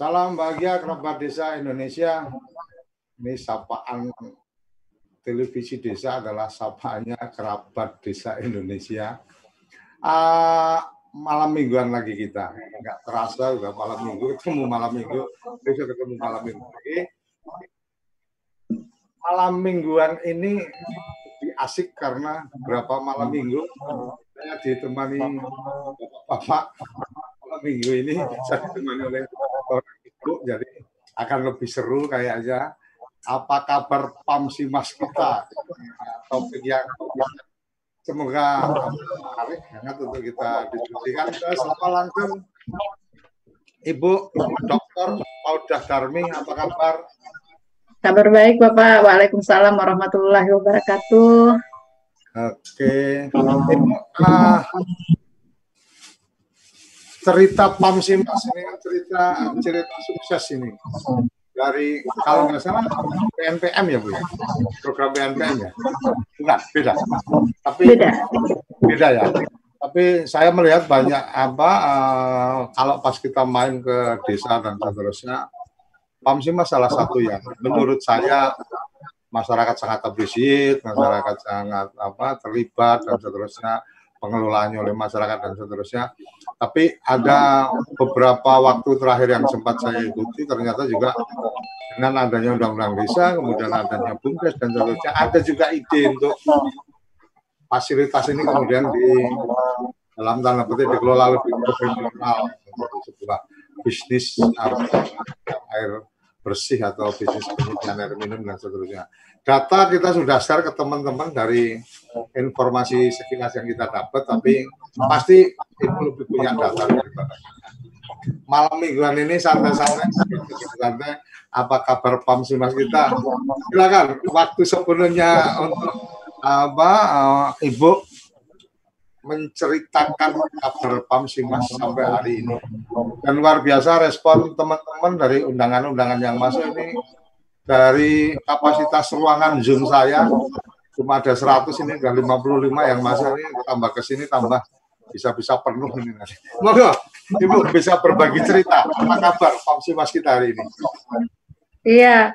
Salam bahagia kerabat desa Indonesia. Ini sapaan televisi desa adalah sapaannya kerabat desa Indonesia. Uh, malam mingguan lagi kita, nggak terasa udah malam minggu ketemu malam minggu, besok ketemu malam minggu lagi. Malam mingguan ini asik karena berapa malam minggu saya ditemani bapak malam minggu ini saya ditemani oleh orang ibu jadi akan lebih seru kayaknya apa kabar pam si mas kita topik yang semoga menarik hangat untuk kita diskusikan selamat langsung Ibu Dokter Paudah Darmi apa kabar Kabar baik Bapak. Waalaikumsalam warahmatullahi wabarakatuh. Oke. Ibu, uh, cerita PAM Simas ini cerita cerita sukses ini. Dari kalau nggak salah PNPM ya Bu ya? Program PNPM ya? Bukan beda. Tapi beda. beda ya. Tapi saya melihat banyak apa uh, kalau pas kita main ke desa dan seterusnya PAMSIMA salah satu yang menurut saya masyarakat sangat appreciate, masyarakat sangat apa terlibat dan seterusnya pengelolaannya oleh masyarakat dan seterusnya. Tapi ada beberapa waktu terakhir yang sempat saya ikuti ternyata juga dengan adanya undang-undang desa, kemudian adanya bumdes dan seterusnya, ada juga ide untuk fasilitas ini kemudian di dalam tanda petik dikelola lebih profesional sebuah bisnis air bersih atau bisnis penyediaan air minum dan seterusnya. Data kita sudah share ke teman-teman dari informasi sekilas yang kita dapat, tapi pasti itu lebih punya data malam mingguan ini santai-santai santai apa kabar PAM Simas kita? Silakan waktu sepenuhnya untuk apa uh, Ibu menceritakan kabar PAM Simas sampai hari ini. Dan luar biasa respon teman-teman dari undangan-undangan yang masuk ini dari kapasitas ruangan Zoom saya cuma ada 100 ini udah 55 yang masuk ini tambah ke sini tambah bisa-bisa penuh ini nanti. Monggo Ibu bisa berbagi cerita apa kabar PAM Simas kita hari ini. Iya,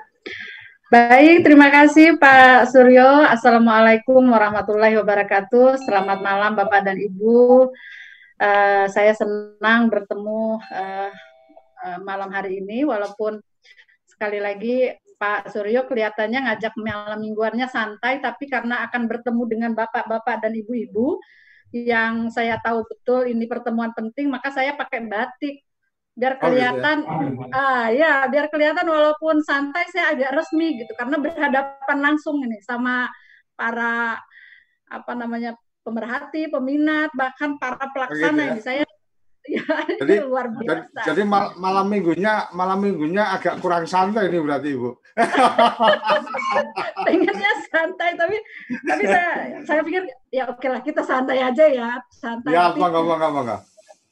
Baik, terima kasih Pak Suryo. Assalamualaikum warahmatullahi wabarakatuh. Selamat malam Bapak dan Ibu. Uh, saya senang bertemu uh, uh, malam hari ini, walaupun sekali lagi Pak Suryo kelihatannya ngajak malam mingguannya santai, tapi karena akan bertemu dengan bapak-bapak dan ibu-ibu yang saya tahu betul ini pertemuan penting, maka saya pakai batik biar kelihatan oh, gitu. ya. ah ya biar kelihatan walaupun santai saya agak resmi gitu. Karena berhadapan langsung ini sama para apa namanya pemerhati peminat bahkan para pelaksana oh, gitu ya? ini. Saya ya, jadi luar biasa. jadi mal malam minggunya malam minggunya agak kurang santai ini berarti ibu. Pengennya santai tapi tapi saya saya pikir ya oke lah kita santai aja ya santai ya apa nggak apa nggak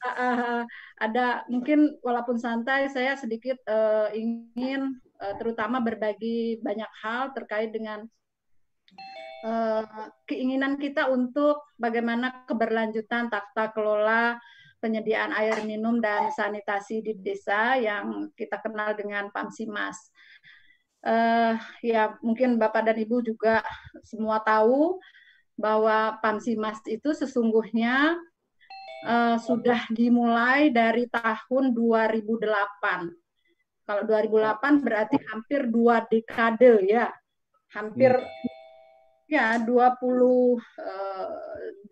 uh, ada mungkin walaupun santai saya sedikit uh, ingin uh, terutama berbagi banyak hal terkait dengan uh, keinginan kita untuk bagaimana keberlanjutan tata kelola penyediaan air minum dan sanitasi di desa yang kita kenal dengan Pamsimas. Uh, ya mungkin Bapak dan Ibu juga semua tahu bahwa Pamsimas itu sesungguhnya uh, sudah dimulai dari tahun 2008. Kalau 2008 berarti hampir dua dekade ya, hampir hmm. ya 22 uh,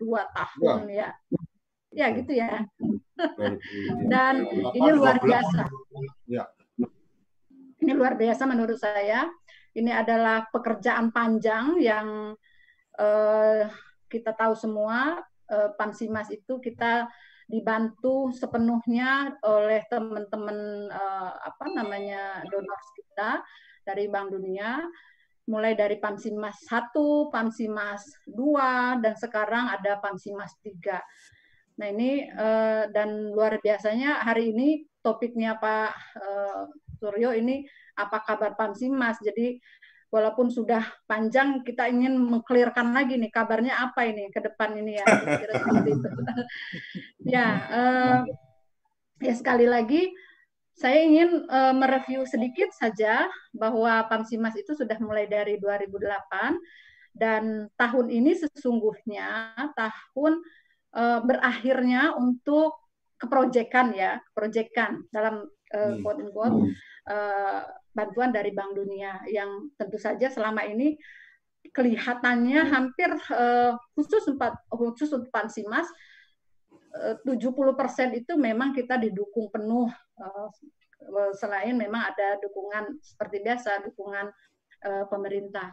dua tahun ya, ya gitu ya. Dan ini luar biasa. Ya. Ini luar biasa menurut saya. Ini adalah pekerjaan panjang yang uh, kita tahu semua uh, Pansimas itu kita dibantu sepenuhnya oleh teman-teman uh, apa namanya donor kita dari Bank Dunia mulai dari Pansimas 1, Pansimas 2 dan sekarang ada Pansimas 3. Nah, ini uh, dan luar biasanya hari ini topiknya Pak uh, Suryo ini apa kabar Pansimas. Jadi walaupun sudah panjang kita ingin mengklirkan lagi nih kabarnya apa ini ke depan ini ya kira seperti itu. Ya uh, ya sekali lagi saya ingin uh, mereview sedikit saja bahwa Pamsimas itu sudah mulai dari 2008 dan tahun ini sesungguhnya tahun uh, berakhirnya untuk keprojekan ya, keprojekan dalam uh, quote unquote uh, bantuan dari Bank Dunia yang tentu saja selama ini kelihatannya hampir uh, khusus empat khusus untuk Pansimas 70% itu memang kita didukung penuh uh, selain memang ada dukungan seperti biasa dukungan uh, pemerintah.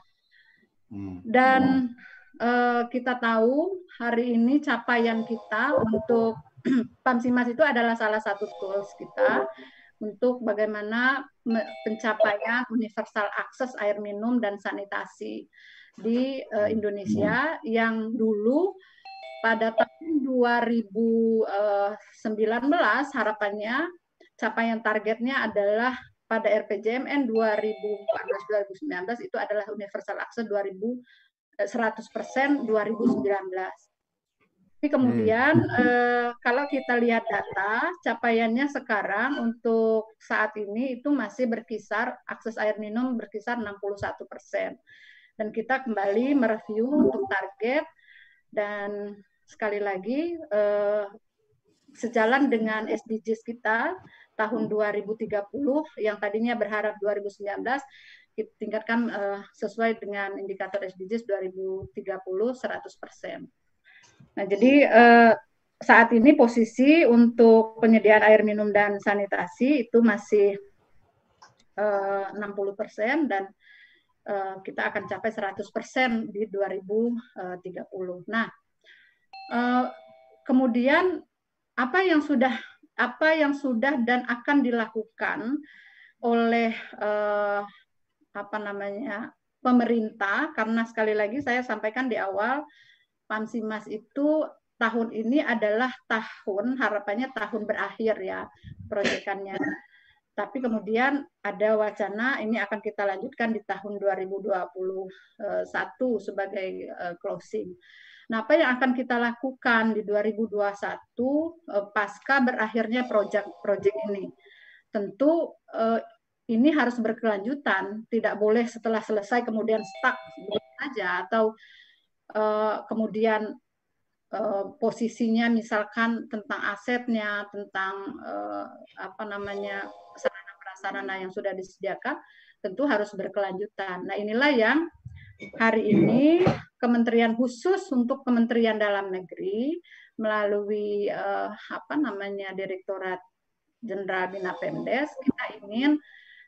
Hmm. Dan uh, kita tahu hari ini capaian kita untuk Pamsimas itu adalah salah satu tools kita untuk bagaimana pencapaian universal akses air minum dan sanitasi di uh, Indonesia yang dulu pada tahun 2019 harapannya capaian targetnya adalah pada RPJMN 2014-2019 itu adalah universal akses 2000 100% 2019. Tapi kemudian hmm. eh, kalau kita lihat data, capaiannya sekarang untuk saat ini itu masih berkisar akses air minum berkisar 61 persen. Dan kita kembali mereview untuk target dan sekali lagi eh, sejalan dengan SDGs kita tahun 2030 yang tadinya berharap 2019 kita tingkatkan uh, sesuai dengan indikator SDGs 2030 100%. Nah, jadi uh, saat ini posisi untuk penyediaan air minum dan sanitasi itu masih uh, 60% dan uh, kita akan capai 100% di 2030. Nah, Eh, kemudian apa yang sudah apa yang sudah dan akan dilakukan oleh uh, apa namanya pemerintah karena sekali lagi saya sampaikan di awal Pamsimas itu tahun ini adalah tahun harapannya tahun berakhir ya proyekannya. Tapi kemudian ada wacana ini akan kita lanjutkan di tahun 2021 sebagai uh, closing. Nah, apa yang akan kita lakukan di 2021 eh, pasca berakhirnya proyek-proyek ini? Tentu eh, ini harus berkelanjutan, tidak boleh setelah selesai kemudian stuck saja atau eh, kemudian posisinya misalkan tentang asetnya, tentang apa namanya sarana prasarana yang sudah disediakan, tentu harus berkelanjutan. Nah, inilah yang hari ini Kementerian khusus untuk Kementerian Dalam Negeri melalui apa namanya Direktorat Jenderal Bina Pemdes kita ingin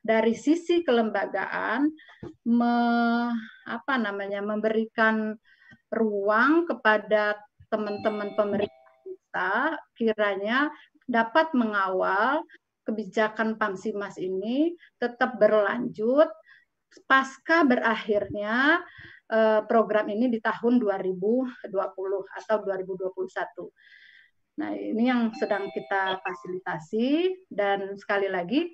dari sisi kelembagaan me, apa namanya memberikan ruang kepada teman-teman pemerintah kita kiranya dapat mengawal kebijakan Pamsimas ini tetap berlanjut pasca berakhirnya eh, program ini di tahun 2020 atau 2021. Nah, ini yang sedang kita fasilitasi dan sekali lagi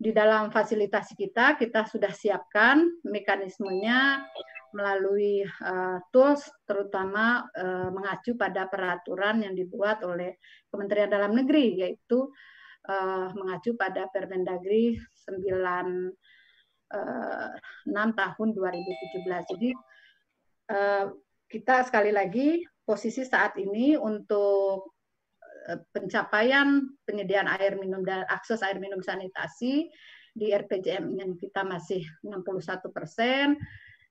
di dalam fasilitasi kita kita sudah siapkan mekanismenya melalui uh, tools terutama uh, mengacu pada peraturan yang dibuat oleh Kementerian Dalam Negeri yaitu uh, mengacu pada Permendagri 9 6 tahun 2017. Jadi eh, kita sekali lagi posisi saat ini untuk pencapaian penyediaan air minum dan akses air minum sanitasi di RPJM yang kita masih 61 persen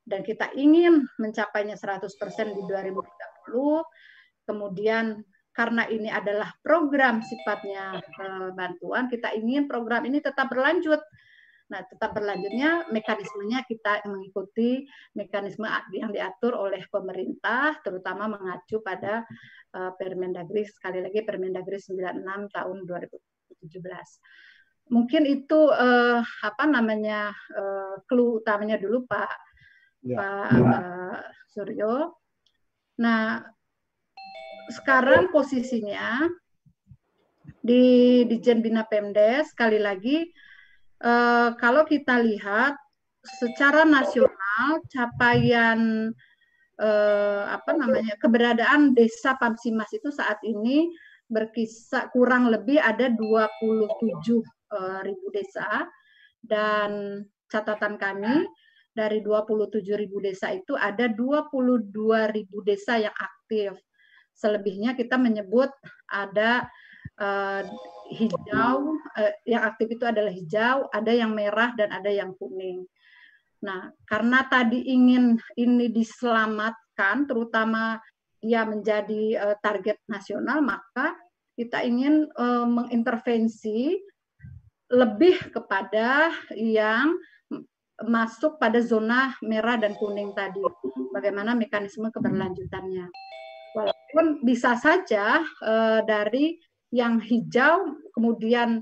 dan kita ingin mencapainya 100 persen di 2030. Kemudian karena ini adalah program sifatnya eh, bantuan, kita ingin program ini tetap berlanjut Nah, tetap berlanjutnya mekanismenya kita mengikuti mekanisme yang diatur oleh pemerintah, terutama mengacu pada uh, Permendagri sekali lagi Permendagri 96 tahun 2017. Mungkin itu uh, apa namanya uh, clue utamanya dulu Pak ya. Pak uh, Suryo. Nah, sekarang posisinya di Dijen Bina Pemdes sekali lagi uh, kalau kita lihat secara nasional capaian uh, apa namanya keberadaan desa Pamsimas itu saat ini berkisar kurang lebih ada 27 uh, ribu desa dan catatan kami dari 27 ribu desa itu ada 22 ribu desa yang aktif. Selebihnya kita menyebut ada uh, hijau, uh, yang aktif itu adalah hijau, ada yang merah dan ada yang kuning. Nah, karena tadi ingin ini diselamatkan, terutama dia menjadi uh, target nasional, maka kita ingin uh, mengintervensi lebih kepada yang masuk pada zona merah dan kuning tadi. Bagaimana mekanisme keberlanjutannya. Walaupun bisa saja uh, dari yang hijau kemudian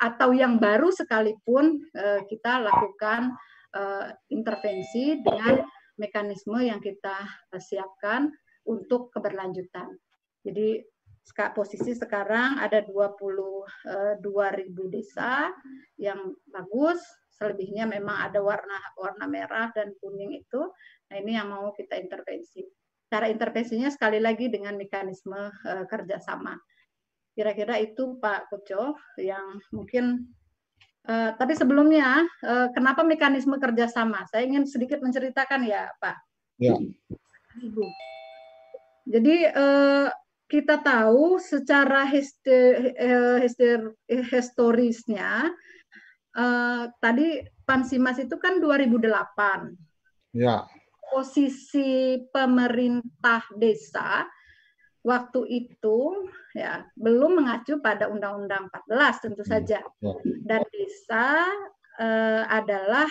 atau yang baru sekalipun uh, kita lakukan uh, intervensi dengan mekanisme yang kita siapkan untuk keberlanjutan. Jadi posisi sekarang ada 22 eh, ribu desa yang bagus, selebihnya memang ada warna warna merah dan kuning itu. Nah, ini yang mau kita intervensi. Cara intervensinya sekali lagi dengan mekanisme uh, kerjasama. Kira-kira itu Pak Koco yang mungkin Uh, tapi sebelumnya, uh, kenapa mekanisme kerjasama? Saya ingin sedikit menceritakan ya, Pak. Ya. Ibu. Jadi uh, kita tahu secara hister, hister, historisnya, uh, tadi Pansimas itu kan 2008. Ya. Posisi pemerintah desa waktu itu ya belum mengacu pada Undang-Undang 14 tentu hmm, saja. Ya. Dan desa eh, adalah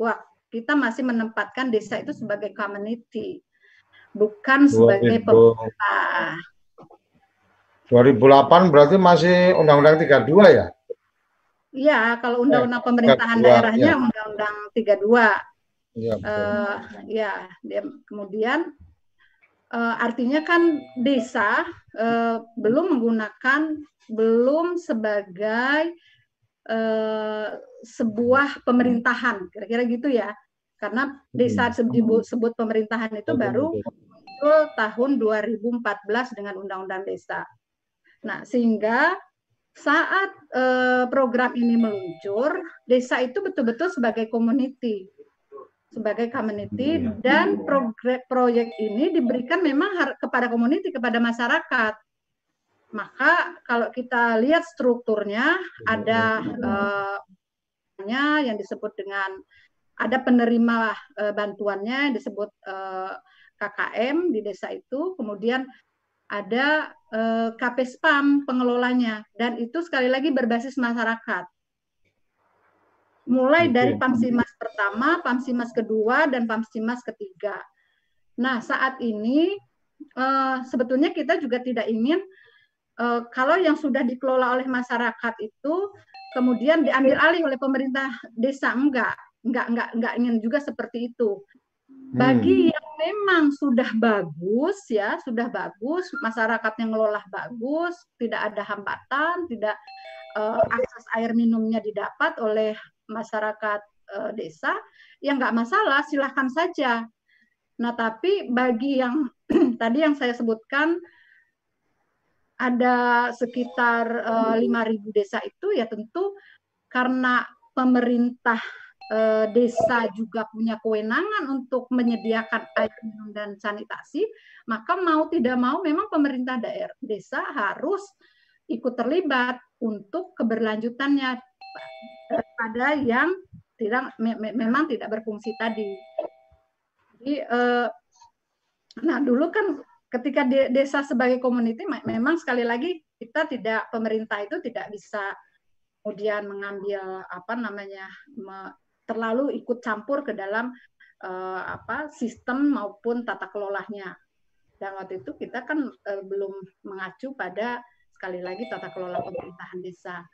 wah kita masih menempatkan desa itu sebagai community bukan sebagai pemerintah. 2008 berarti masih Undang-Undang 32 ya? Iya, kalau Undang-Undang eh, pemerintahan 32, daerahnya ya. Undang-Undang 32. Iya, uh, ya, dia kemudian uh, artinya kan desa uh, belum menggunakan belum sebagai uh, sebuah pemerintahan kira-kira gitu ya karena desa hmm. sebut, sebut pemerintahan itu baru muncul tahun 2014 dengan undang-undang desa. Nah, sehingga saat uh, program ini meluncur, desa itu betul-betul sebagai community sebagai community iya. dan proyek ini diberikan memang kepada community kepada masyarakat. Maka kalau kita lihat strukturnya ada uh, yang disebut dengan ada penerima uh, bantuannya yang disebut uh, eh, KKM di desa itu, kemudian ada uh, KP pengelolanya dan itu sekali lagi berbasis masyarakat mulai dari Pamsimas pertama, Pamsimas kedua, dan Pamsimas ketiga. Nah, saat ini uh, sebetulnya kita juga tidak ingin uh, kalau yang sudah dikelola oleh masyarakat itu kemudian diambil alih oleh pemerintah desa enggak, enggak enggak enggak ingin juga seperti itu. Bagi hmm. yang memang sudah bagus ya, sudah bagus, masyarakat yang ngelola bagus, tidak ada hambatan, tidak uh, akses air minumnya didapat oleh masyarakat uh, desa, ya nggak masalah, silahkan saja. Nah, tapi bagi yang tadi yang saya sebutkan ada sekitar uh, eh, 5.000 desa itu ya tentu karena pemerintah uh, desa juga punya kewenangan untuk menyediakan air minum dan sanitasi, maka mau tidak mau memang pemerintah daerah desa harus ikut terlibat untuk keberlanjutannya daripada yang tidak me memang tidak berfungsi tadi. Jadi, eh, nah dulu kan ketika de desa sebagai community memang sekali lagi kita tidak pemerintah itu tidak bisa kemudian mengambil apa namanya me, terlalu ikut campur ke dalam eh, apa sistem maupun tata kelolanya. Dan waktu itu kita kan eh, belum mengacu pada sekali lagi tata kelola pemerintahan desa.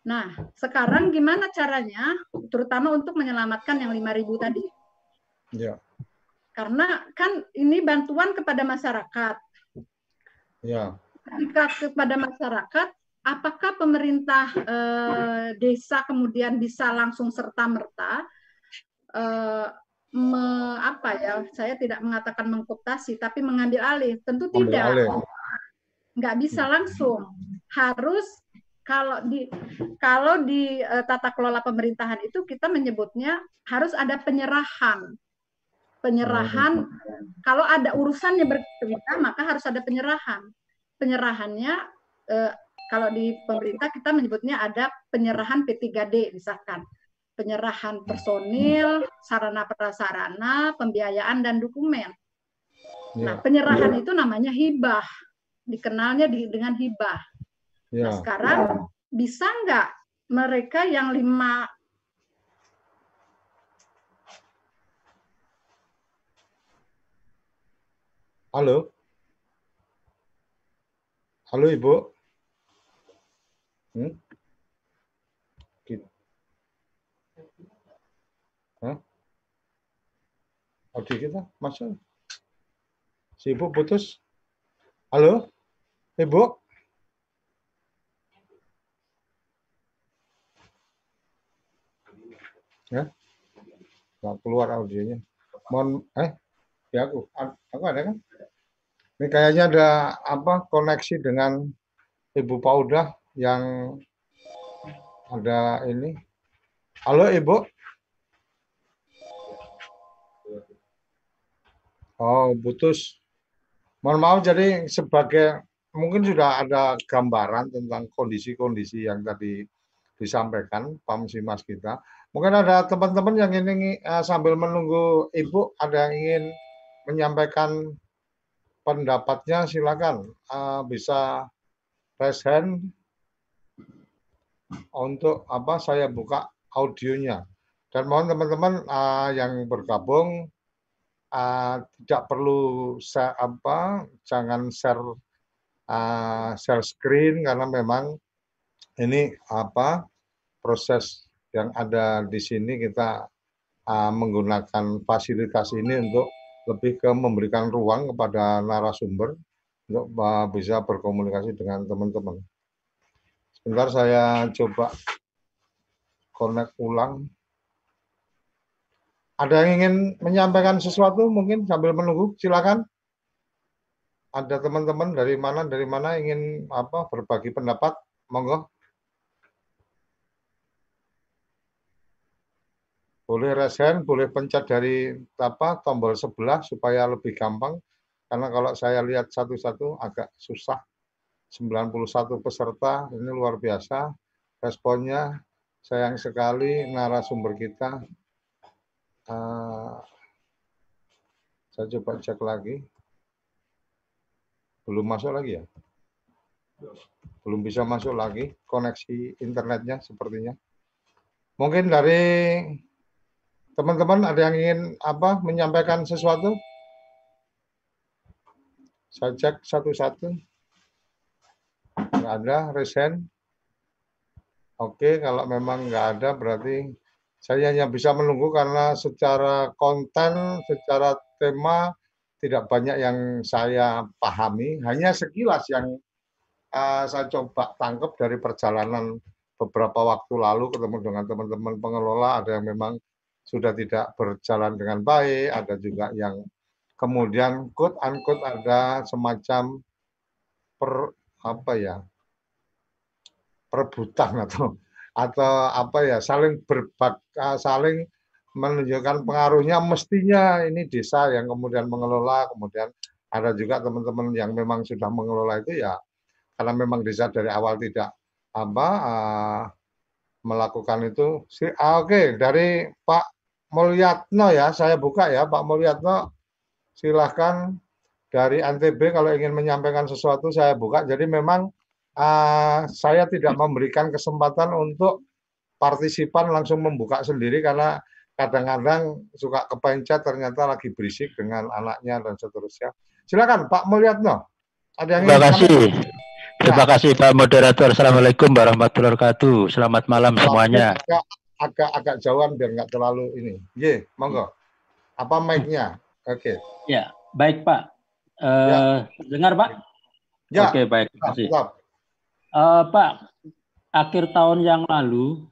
Nah, sekarang gimana caranya, terutama untuk menyelamatkan yang 5.000 tadi? Ya. Karena kan ini bantuan kepada masyarakat. Ya. Ketika kepada masyarakat, apakah pemerintah eh, desa kemudian bisa langsung serta merta eh, me, apa ya? Saya tidak mengatakan mengkoptasi, tapi mengambil alih. Tentu tidak. Alih nggak bisa langsung. Harus kalau di kalau di uh, tata kelola pemerintahan itu kita menyebutnya harus ada penyerahan. Penyerahan kalau ada urusannya berbeda maka harus ada penyerahan. Penyerahannya uh, kalau di pemerintah kita menyebutnya ada penyerahan P3D misalkan. Penyerahan personil, sarana prasarana, pembiayaan dan dokumen. Nah, ya. penyerahan itu namanya hibah. Dikenalnya di, dengan hibah. Ya. Nah, sekarang ya. bisa nggak mereka yang lima Halo. Halo Ibu. Hmm? Gitu. Hah? Audio kita masuk. Si ibu putus. Halo? Ibu? Ya? Nggak keluar audionya. Mohon, eh? Ya aku, aku ada kan? Ini kayaknya ada apa koneksi dengan Ibu Paudah yang ada ini. Halo Ibu. Oh, putus. Mohon maaf, jadi sebagai mungkin sudah ada gambaran tentang kondisi-kondisi yang tadi disampaikan Pak Mas kita. Mungkin ada teman-teman yang ini uh, sambil menunggu Ibu ada yang ingin menyampaikan pendapatnya, silakan uh, bisa raise hand untuk apa saya buka audionya. Dan mohon teman-teman uh, yang bergabung uh, tidak perlu share apa, jangan share uh, share screen karena memang ini apa proses yang ada di sini kita uh, menggunakan fasilitas ini untuk lebih ke memberikan ruang kepada narasumber untuk bisa berkomunikasi dengan teman-teman. Sebentar saya coba connect ulang. Ada yang ingin menyampaikan sesuatu mungkin sambil menunggu, silakan. Ada teman-teman dari mana dari mana ingin apa berbagi pendapat, monggo. Boleh resen, boleh pencet dari apa tombol sebelah supaya lebih gampang. Karena kalau saya lihat satu-satu agak susah. 91 peserta, ini luar biasa. Responnya sayang sekali narasumber kita. Uh, saya coba cek lagi. Belum masuk lagi ya? Belum bisa masuk lagi koneksi internetnya sepertinya. Mungkin dari teman-teman ada yang ingin apa menyampaikan sesuatu? Saya cek satu-satu nggak ada resen. Oke kalau memang nggak ada berarti saya hanya bisa menunggu karena secara konten secara tema tidak banyak yang saya pahami. Hanya sekilas yang uh, saya coba tangkap dari perjalanan beberapa waktu lalu ketemu dengan teman-teman pengelola. Ada yang memang sudah tidak berjalan dengan baik ada juga yang kemudian quote unquote ada semacam per apa ya perebutan atau atau apa ya saling berbak saling menunjukkan pengaruhnya. Mestinya ini desa yang kemudian mengelola kemudian ada juga teman-teman yang memang sudah mengelola itu ya karena memang desa dari awal tidak apa uh, melakukan itu. Si ah, oke okay, dari Pak Mulyatno ya saya buka ya Pak Mulyatno silahkan dari NTB kalau ingin menyampaikan sesuatu saya buka. Jadi memang uh, saya tidak memberikan kesempatan untuk partisipan langsung membuka sendiri karena kadang-kadang suka kepencet ternyata lagi berisik dengan anaknya dan seterusnya. Silakan Pak Mulyatno. Ada yang Terima kasih. Terima ya. kasih Pak Moderator. Assalamualaikum warahmatullahi wabarakatuh. Selamat malam semuanya. Agak agak, jauhan biar nggak terlalu ini. Ye, monggo. Apa mic-nya? Oke. Okay. Ya, baik Pak ya. Eh, dengar Pak? Ya. Oke baik, terima kasih. Uh, Pak, akhir tahun yang lalu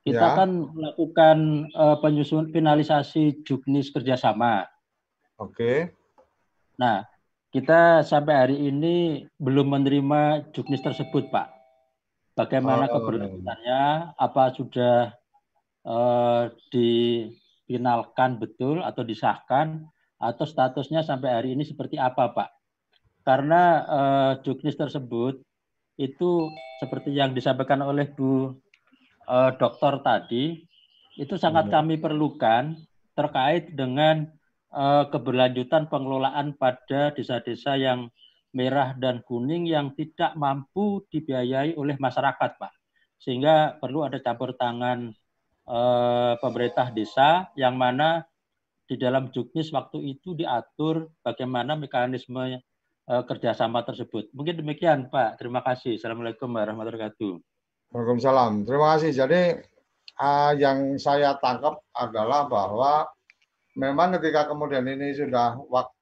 kita ya. kan melakukan uh, penyusun finalisasi juknis kerjasama. Oke. Nah, kita sampai hari ini belum menerima juknis tersebut, Pak. Bagaimana oh. keberlanjutannya? Apa sudah uh, difinalkan betul atau disahkan? Atau statusnya sampai hari ini seperti apa, Pak? Karena uh, juknis tersebut itu seperti yang disampaikan oleh Bu uh, Dokter tadi, itu sangat hmm. kami perlukan terkait dengan uh, keberlanjutan pengelolaan pada desa-desa yang merah dan kuning yang tidak mampu dibiayai oleh masyarakat, Pak. Sehingga perlu ada campur tangan uh, pemerintah desa yang mana di dalam juknis waktu itu diatur bagaimana mekanisme uh, kerjasama tersebut. Mungkin demikian, Pak. Terima kasih. Assalamualaikum warahmatullahi wabarakatuh. Waalaikumsalam. Terima kasih. Jadi uh, yang saya tangkap adalah bahwa memang ketika kemudian ini sudah wak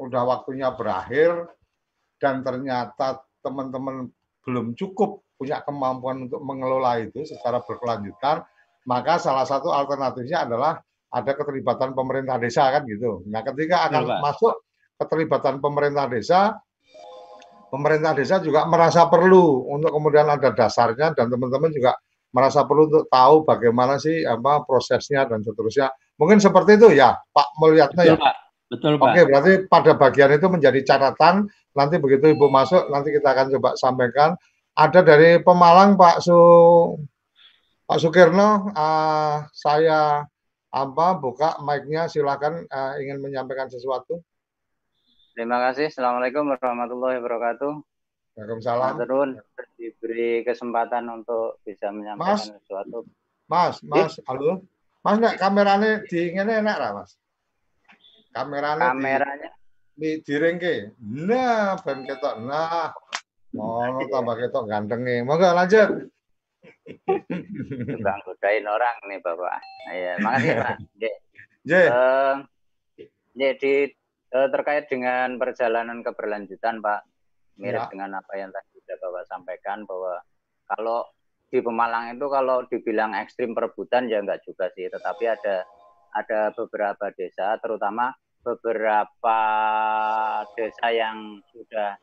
udah waktunya berakhir dan ternyata teman-teman belum cukup punya kemampuan untuk mengelola itu secara berkelanjutan, maka salah satu alternatifnya adalah ada keterlibatan pemerintah desa kan gitu. Nah, ketika akan ya, masuk keterlibatan pemerintah desa, pemerintah desa juga merasa perlu untuk kemudian ada dasarnya dan teman-teman juga merasa perlu untuk tahu bagaimana sih apa prosesnya dan seterusnya. Mungkin seperti itu ya, Pak Mulyatna ya. Pak. Betul, Pak. Oke, berarti pada bagian itu menjadi catatan. Nanti begitu Ibu masuk, nanti kita akan coba sampaikan. Ada dari Pemalang Pak Su Pak Sukirno, uh, saya apa buka mic-nya silakan uh, ingin menyampaikan sesuatu. Terima kasih. Assalamualaikum warahmatullahi wabarakatuh. Waalaikumsalam. Terus diberi kesempatan untuk bisa menyampaikan mas, sesuatu. Mas, Mas, eh? halo. Mas nek kamerane diingene enak ra, Mas? Kamerane Kameranya di, di direngke. Nah, ben ketok. Nah. Mau tambah ketok gantenge. Monggo lanjut. Bang godain orang nih Bapak. Iya, makasih Pak. J. Uh, jadi uh, terkait dengan perjalanan keberlanjutan Pak, mirip ya. dengan apa yang tadi sudah Bapak sampaikan bahwa kalau di Pemalang itu kalau dibilang ekstrim perebutan ya enggak juga sih, tetapi ada ada beberapa desa, terutama beberapa desa yang sudah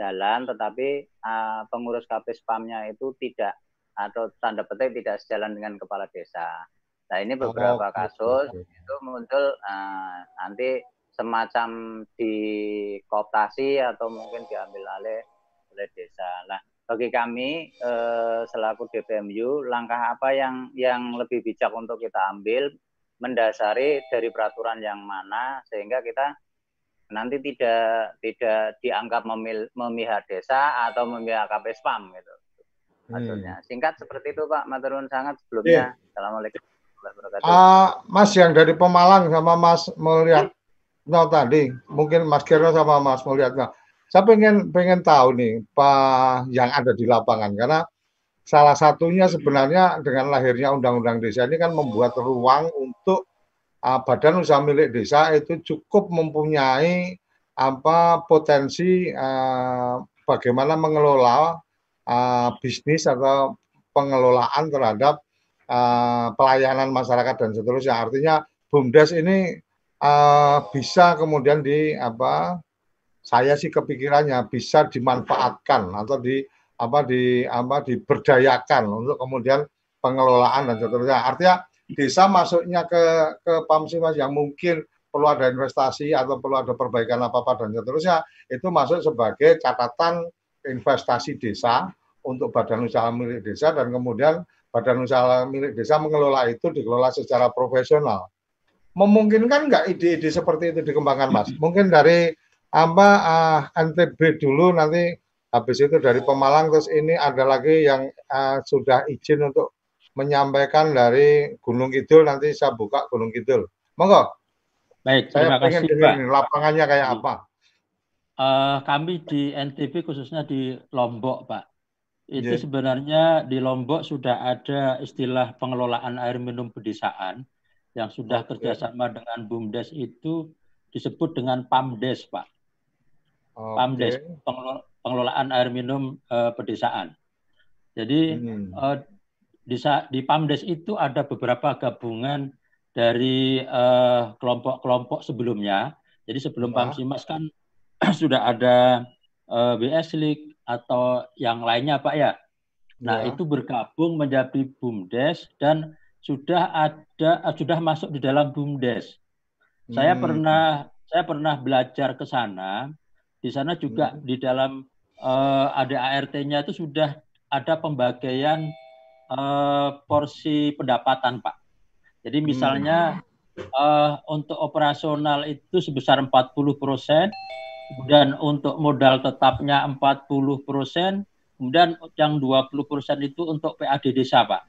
jalan, tetapi uh, pengurus KP-SPAM-nya itu tidak atau tanda petik tidak sejalan dengan kepala desa. Nah ini beberapa oh, kasus okay. itu muncul uh, nanti semacam dikooptasi atau mungkin diambil alih oleh desa. Nah bagi kami eh, selaku DPMU langkah apa yang yang lebih bijak untuk kita ambil mendasari dari peraturan yang mana sehingga kita nanti tidak tidak dianggap memil, memihak desa atau memihak KP Spam gitu maksudnya hmm. singkat seperti itu Pak Maturun sangat sebelumnya yeah. Assalamualaikum uh, Mas yang dari Pemalang sama Mas melihat no, tadi mungkin Mas Kira sama Mas melihat no. Saya pengen pengen tahu nih Pak yang ada di lapangan karena salah satunya sebenarnya dengan lahirnya Undang-Undang Desa ini kan membuat ruang untuk uh, badan usaha milik desa itu cukup mempunyai apa potensi uh, bagaimana mengelola uh, bisnis atau pengelolaan terhadap uh, pelayanan masyarakat dan seterusnya. Artinya BUMDes ini uh, bisa kemudian di apa saya sih kepikirannya bisa dimanfaatkan atau di apa di apa diberdayakan untuk kemudian pengelolaan dan seterusnya. Artinya desa masuknya ke ke Pamsimas yang mungkin perlu ada investasi atau perlu ada perbaikan apa apa dan seterusnya itu masuk sebagai catatan investasi desa untuk badan usaha milik desa dan kemudian badan usaha milik desa mengelola itu dikelola secara profesional. Memungkinkan nggak ide-ide seperti itu dikembangkan, Mas? Mungkin dari apa uh, ah, NTB dulu nanti habis itu dari Pemalang terus ini ada lagi yang uh, sudah izin untuk menyampaikan dari Gunung Kidul nanti saya buka Gunung Kidul. Monggo. Baik, saya terima kasih Pak. lapangannya kayak apa? Uh, kami di NTB khususnya di Lombok, Pak. Itu yeah. sebenarnya di Lombok sudah ada istilah pengelolaan air minum pedesaan yang sudah okay. kerjasama dengan BUMDes itu disebut dengan PAMDes, Pak. Okay. PAMDes, pengelolaan air minum uh, pedesaan. Jadi hmm. uh, di, di PAMDes itu ada beberapa gabungan dari kelompok-kelompok uh, sebelumnya. Jadi sebelum ya. PAMSIMAS kan sudah ada uh, BS League atau yang lainnya Pak ya. Nah, ya. itu bergabung menjadi BUMDes dan sudah ada sudah masuk di dalam BUMDes. Hmm. Saya pernah saya pernah belajar ke sana. Di sana juga hmm. di dalam uh, ada ART-nya itu sudah ada pembagian uh, porsi pendapatan, Pak. Jadi misalnya hmm. uh, untuk operasional itu sebesar 40 persen, kemudian untuk modal tetapnya 40 persen, kemudian yang 20 persen itu untuk PAD desa, Pak.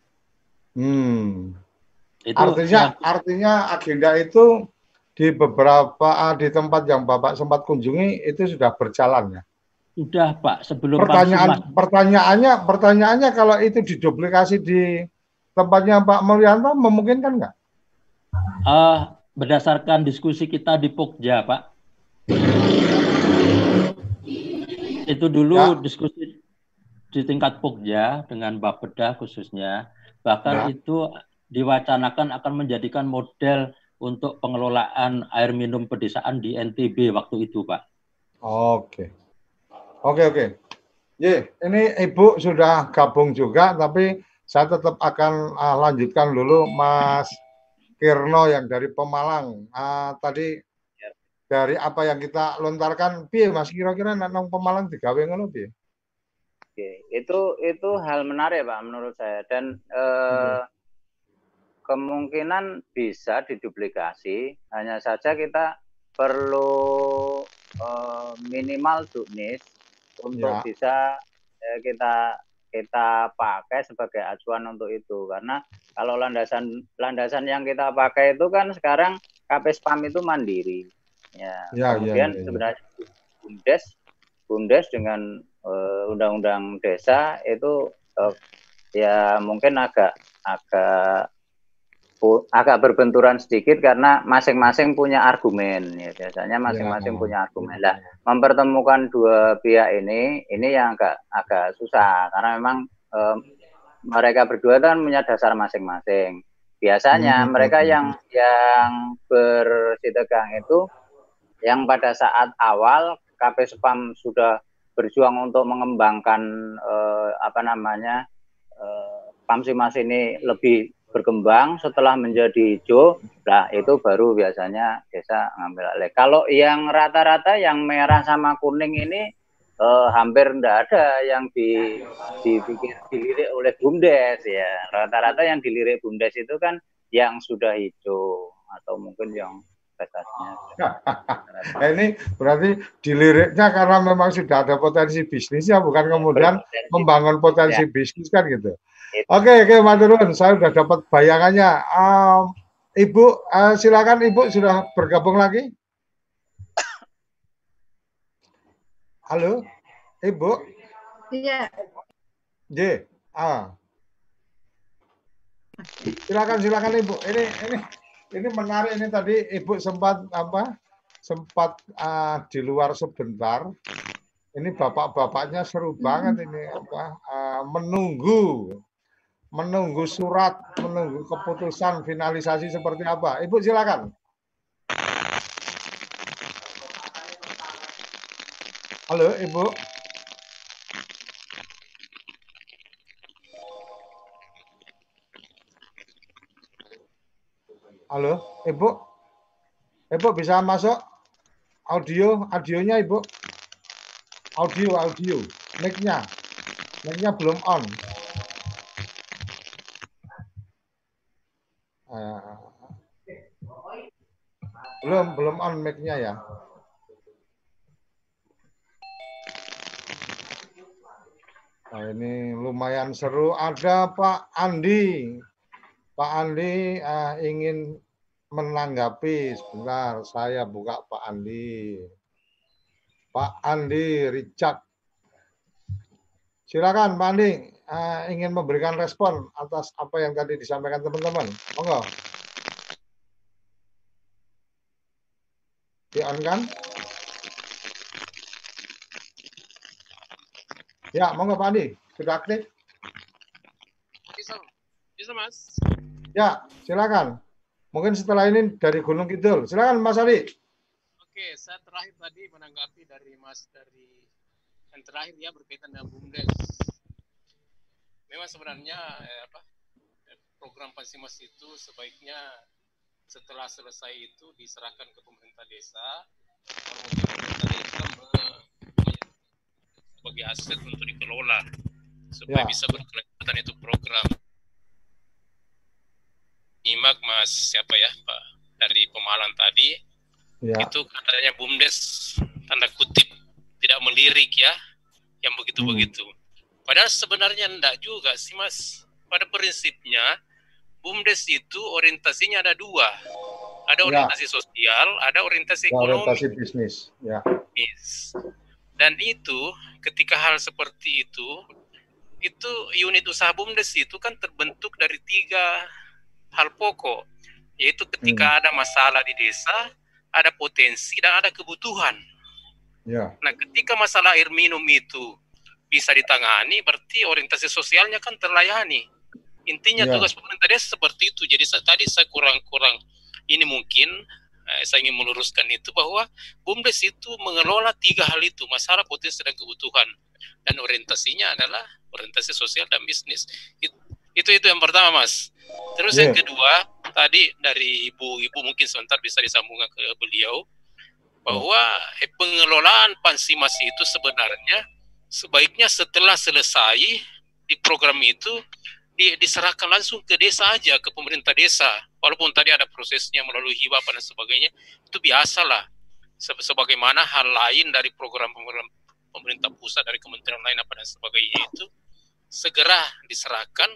Hmm. Itu artinya yang... artinya agenda itu di beberapa ah, di tempat yang Bapak sempat kunjungi itu sudah berjalan ya. Sudah Pak, sebelum pertanyaan pertanyaannya pertanyaannya kalau itu diduplikasi di tempatnya Pak Mulyanto memungkinkan nggak? Uh, berdasarkan diskusi kita di Pokja Pak. Itu dulu ya. diskusi di tingkat Pokja dengan Bapeda khususnya Bahkan ya. itu diwacanakan akan menjadikan model untuk pengelolaan air minum pedesaan di NTB waktu itu, Pak. Oke. Oke, oke. Ye, ini Ibu sudah gabung juga, tapi saya tetap akan uh, lanjutkan dulu Mas Kirno yang dari Pemalang. Uh, tadi. Dari apa yang kita lontarkan, piye Mas kira-kira nang Pemalang digawe ngono piye? Oke, itu itu hal menarik Pak menurut saya dan eh, kemungkinan bisa diduplikasi. Hanya saja kita perlu eh, minimal juknis untuk ya. bisa eh, kita kita pakai sebagai acuan untuk itu karena kalau landasan landasan yang kita pakai itu kan sekarang KP spam itu mandiri ya, ya, ya kemudian ya, ya, sebenarnya bumdes bumdes dengan uh, undang-undang desa itu uh, ya mungkin agak agak agak berbenturan sedikit karena masing-masing punya argumen. Ya biasanya masing-masing ya. punya argumen lah mempertemukan dua pihak ini ini yang agak agak susah. Karena memang eh, mereka berdua kan punya dasar masing-masing. Biasanya hmm, mereka yang yang bersitegang itu yang pada saat awal KP Spam sudah berjuang untuk mengembangkan eh, apa namanya eh, Pamsimas ini lebih berkembang setelah menjadi hijau, nah itu baru biasanya desa ngambil alih. Kalau yang rata-rata yang merah sama kuning ini eh, hampir tidak ada yang di, dipikir dilirik oleh bumdes ya. Rata-rata yang dilirik bumdes itu kan yang sudah hijau atau mungkin yang investasinya. nah, ini berarti diliriknya karena memang sudah ada potensi bisnis ya, bukan kemudian potensi. membangun potensi ya. bisnis kan gitu. Itu. Oke, oke, Madurun, saya sudah dapat bayangannya. Um, Ibu, uh, silakan Ibu sudah bergabung lagi. Halo, Ibu. Iya. J. Ah. Silakan, silakan Ibu. Ini, ini ini menarik ini tadi Ibu sempat apa? Sempat uh, di luar sebentar. Ini bapak-bapaknya seru banget ini apa? Uh, menunggu menunggu surat, menunggu keputusan finalisasi seperti apa. Ibu silakan. Halo, Ibu. Halo, Ibu? Ibu bisa masuk audio, audionya Ibu? Audio, audio. Mic-nya. Mic-nya belum on. Uh, belum, belum on mic-nya ya. Nah, ini lumayan seru. Ada Pak Andi. Pak Andi uh, ingin menanggapi sebentar. Saya buka Pak Andi. Pak Andi Richard. Silakan Pak Andi uh, ingin memberikan respon atas apa yang tadi disampaikan teman-teman. Monggo. Di on kan? Ya, monggo Pak Andi. Sudah aktif? Bisa, bisa Mas. Ya, silakan. Mungkin setelah ini dari Gunung Kidul. Silakan Mas Adi. Oke, saya terakhir tadi menanggapi dari Mas dari yang terakhir ya berkaitan dengan BUMDes. Memang sebenarnya eh, apa program Pansimas itu sebaiknya setelah selesai itu diserahkan ke pemerintah desa, pemerintah desa sebagai aset untuk dikelola supaya ya. bisa berkelanjutan itu program. Nyimak Mas siapa ya Pak dari Pemalang tadi ya. itu katanya bumdes tanda kutip tidak melirik ya yang begitu-begitu. Hmm. Padahal sebenarnya enggak juga sih Mas. Pada prinsipnya bumdes itu orientasinya ada dua. Ada ya. orientasi ya. sosial, ada orientasi ya, ekonomi. Orientasi bisnis, ya. Yes. Dan itu ketika hal seperti itu itu unit usaha bumdes itu kan terbentuk dari tiga hal pokok yaitu ketika hmm. ada masalah di desa ada potensi dan ada kebutuhan. Ya. Nah, ketika masalah air minum itu bisa ditangani, berarti orientasi sosialnya kan terlayani. Intinya ya. tugas pemerintah desa seperti itu. Jadi saya, tadi saya kurang-kurang ini mungkin eh, saya ingin meluruskan itu bahwa BUMDes itu mengelola tiga hal itu, masalah potensi dan kebutuhan. Dan orientasinya adalah orientasi sosial dan bisnis. It, itu itu yang pertama, Mas. Terus yeah. yang kedua, tadi dari Ibu Ibu mungkin sebentar bisa disambungkan ke beliau bahwa pengelolaan pansimasi itu sebenarnya sebaiknya setelah selesai di program itu di, diserahkan langsung ke desa aja ke pemerintah desa walaupun tadi ada prosesnya melalui hibah dan sebagainya itu biasalah sebagaimana hal lain dari program-program pemerintah pusat dari kementerian lain apa dan sebagainya itu segera diserahkan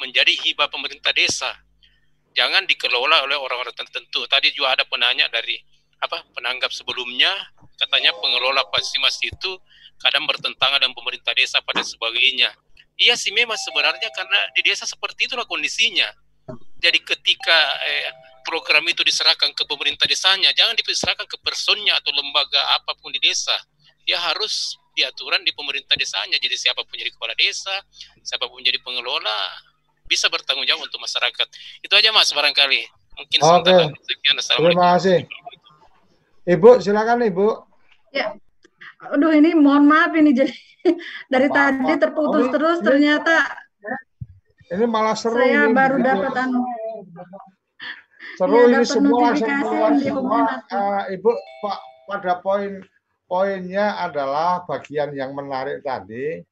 menjadi hibah pemerintah desa. Jangan dikelola oleh orang-orang tertentu. Tadi juga ada penanya dari apa penanggap sebelumnya katanya pengelola Pasimas itu kadang bertentangan dengan pemerintah desa pada sebagainya. Iya sih memang sebenarnya karena di desa seperti itulah kondisinya. Jadi ketika eh, program itu diserahkan ke pemerintah desanya, jangan diserahkan ke personnya atau lembaga apa pun di desa. Dia harus diaturan di pemerintah desanya. Jadi siapa pun jadi kepala desa, siapa pun jadi pengelola, bisa bertanggung jawab untuk masyarakat. Itu aja Mas barangkali. Mungkin Oke. Okay. Terima kasih. Ibu silakan Ibu. Ya. Aduh ini mohon maaf ini jadi dari apa, tadi terputus oh, terus ini, ternyata ini malah seru saya ini. baru dapat anu seru ya, ini semua semua, semua uh, Ibu Pak pada poin poinnya adalah bagian yang menarik tadi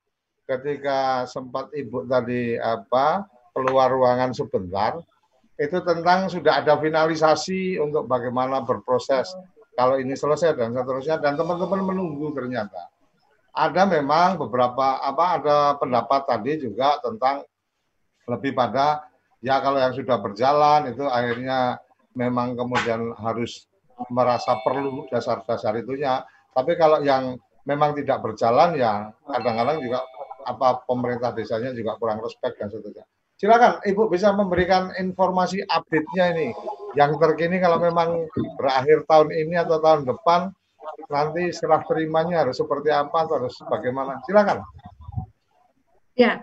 ketika sempat Ibu tadi apa keluar ruangan sebentar, itu tentang sudah ada finalisasi untuk bagaimana berproses kalau ini selesai dan seterusnya. Dan teman-teman menunggu ternyata. Ada memang beberapa apa ada pendapat tadi juga tentang lebih pada ya kalau yang sudah berjalan itu akhirnya memang kemudian harus merasa perlu dasar-dasar itunya. Tapi kalau yang memang tidak berjalan ya kadang-kadang juga apa pemerintah desanya juga kurang respect dan seterusnya Silakan Ibu bisa memberikan informasi update-nya ini. Yang terkini kalau memang berakhir tahun ini atau tahun depan nanti serah terimanya harus seperti apa atau harus bagaimana. Silakan. Ya.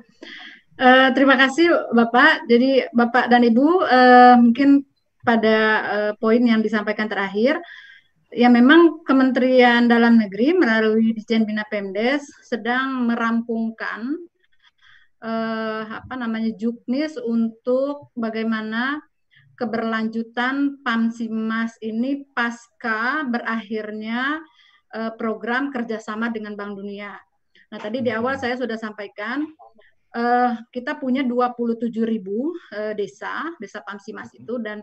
Uh, terima kasih Bapak. Jadi Bapak dan Ibu uh, mungkin pada uh, poin yang disampaikan terakhir ya memang Kementerian Dalam Negeri melalui Dijen Bina Pemdes sedang merampungkan eh, apa namanya juknis untuk bagaimana keberlanjutan PAMSIMAS ini pasca berakhirnya eh, program kerjasama dengan Bank Dunia. Nah tadi di awal saya sudah sampaikan eh, kita punya 27 ribu eh, desa desa PAMSIMAS itu. Dan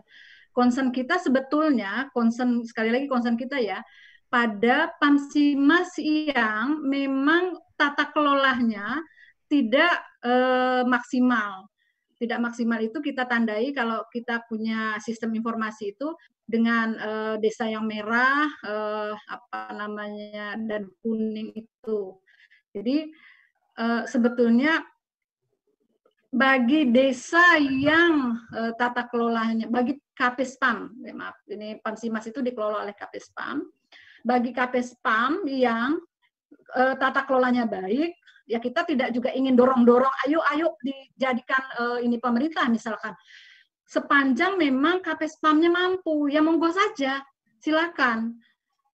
concern kita sebetulnya concern sekali lagi concern kita ya pada PAMSIMAS yang memang tata kelolanya tidak eh, maksimal. Tidak maksimal itu kita tandai kalau kita punya sistem informasi itu dengan eh, desa yang merah, eh, apa namanya dan kuning itu. Jadi eh, sebetulnya bagi desa yang uh, tata kelolanya, bagi KPSPAM, ya maaf, ini Pansimas itu dikelola oleh KPSPAM, bagi KPSPAM yang uh, tata kelolanya baik, ya kita tidak juga ingin dorong-dorong ayo ayo dijadikan uh, ini pemerintah misalkan sepanjang memang KPSPAM-nya mampu ya monggo saja silakan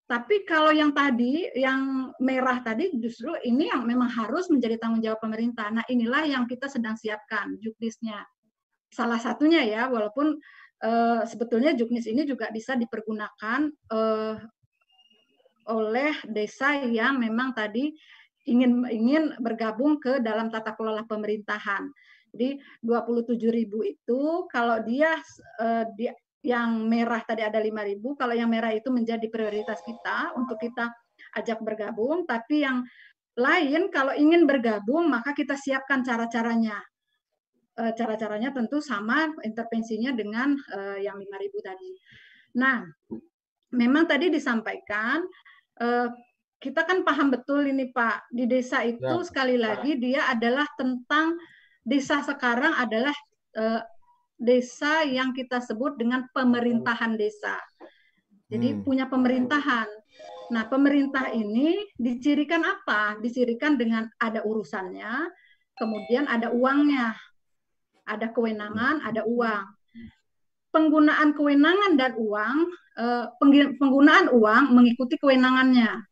Tapi kalau yang tadi, yang merah tadi justru ini yang memang harus menjadi tanggung jawab pemerintah. Nah inilah yang kita sedang siapkan juknisnya. Salah satunya ya, walaupun uh, sebetulnya juknis ini juga bisa dipergunakan uh, oleh desa yang memang tadi ingin ingin bergabung ke dalam tata kelola pemerintahan. Jadi 27.000 itu kalau dia uh, dia yang merah tadi ada 5.000, kalau yang merah itu menjadi prioritas kita untuk kita ajak bergabung, tapi yang lain kalau ingin bergabung maka kita siapkan cara-caranya. Eh, cara-caranya tentu sama intervensinya dengan eh, yang 5.000 tadi. Nah, memang tadi disampaikan kita kan paham betul ini Pak, di desa itu ya. sekali lagi dia adalah tentang desa sekarang adalah desa yang kita sebut dengan pemerintahan desa. Jadi hmm. punya pemerintahan. Nah, pemerintah ini dicirikan apa? Dicirikan dengan ada urusannya, kemudian ada uangnya. Ada kewenangan, ada uang. Penggunaan kewenangan dan uang, eh, penggunaan uang mengikuti kewenangannya.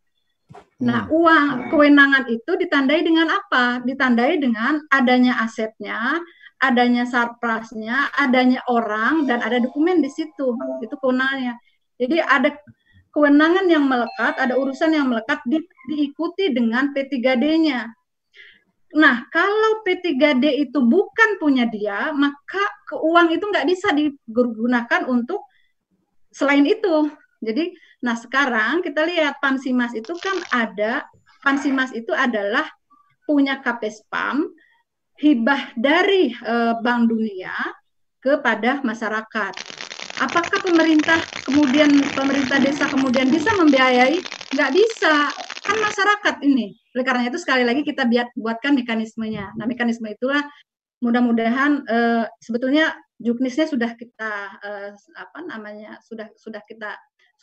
Nah, hmm. uang kewenangan itu ditandai dengan apa? Ditandai dengan adanya asetnya, adanya sarprasnya, adanya orang dan ada dokumen di situ. Itu kewenangannya. Jadi ada kewenangan yang melekat, ada urusan yang melekat di, diikuti dengan P3D-nya. Nah, kalau P3D itu bukan punya dia, maka keuang itu nggak bisa digunakan untuk selain itu. Jadi, nah sekarang kita lihat Pansimas itu kan ada, Pansimas itu adalah punya Kapespam, hibah dari uh, Bank Dunia kepada masyarakat. Apakah pemerintah kemudian pemerintah desa kemudian bisa membiayai? Nggak bisa, kan masyarakat ini. Oleh karena itu sekali lagi kita biar buatkan mekanismenya. Nah mekanisme itulah mudah-mudahan uh, sebetulnya juknisnya sudah kita uh, apa namanya sudah sudah kita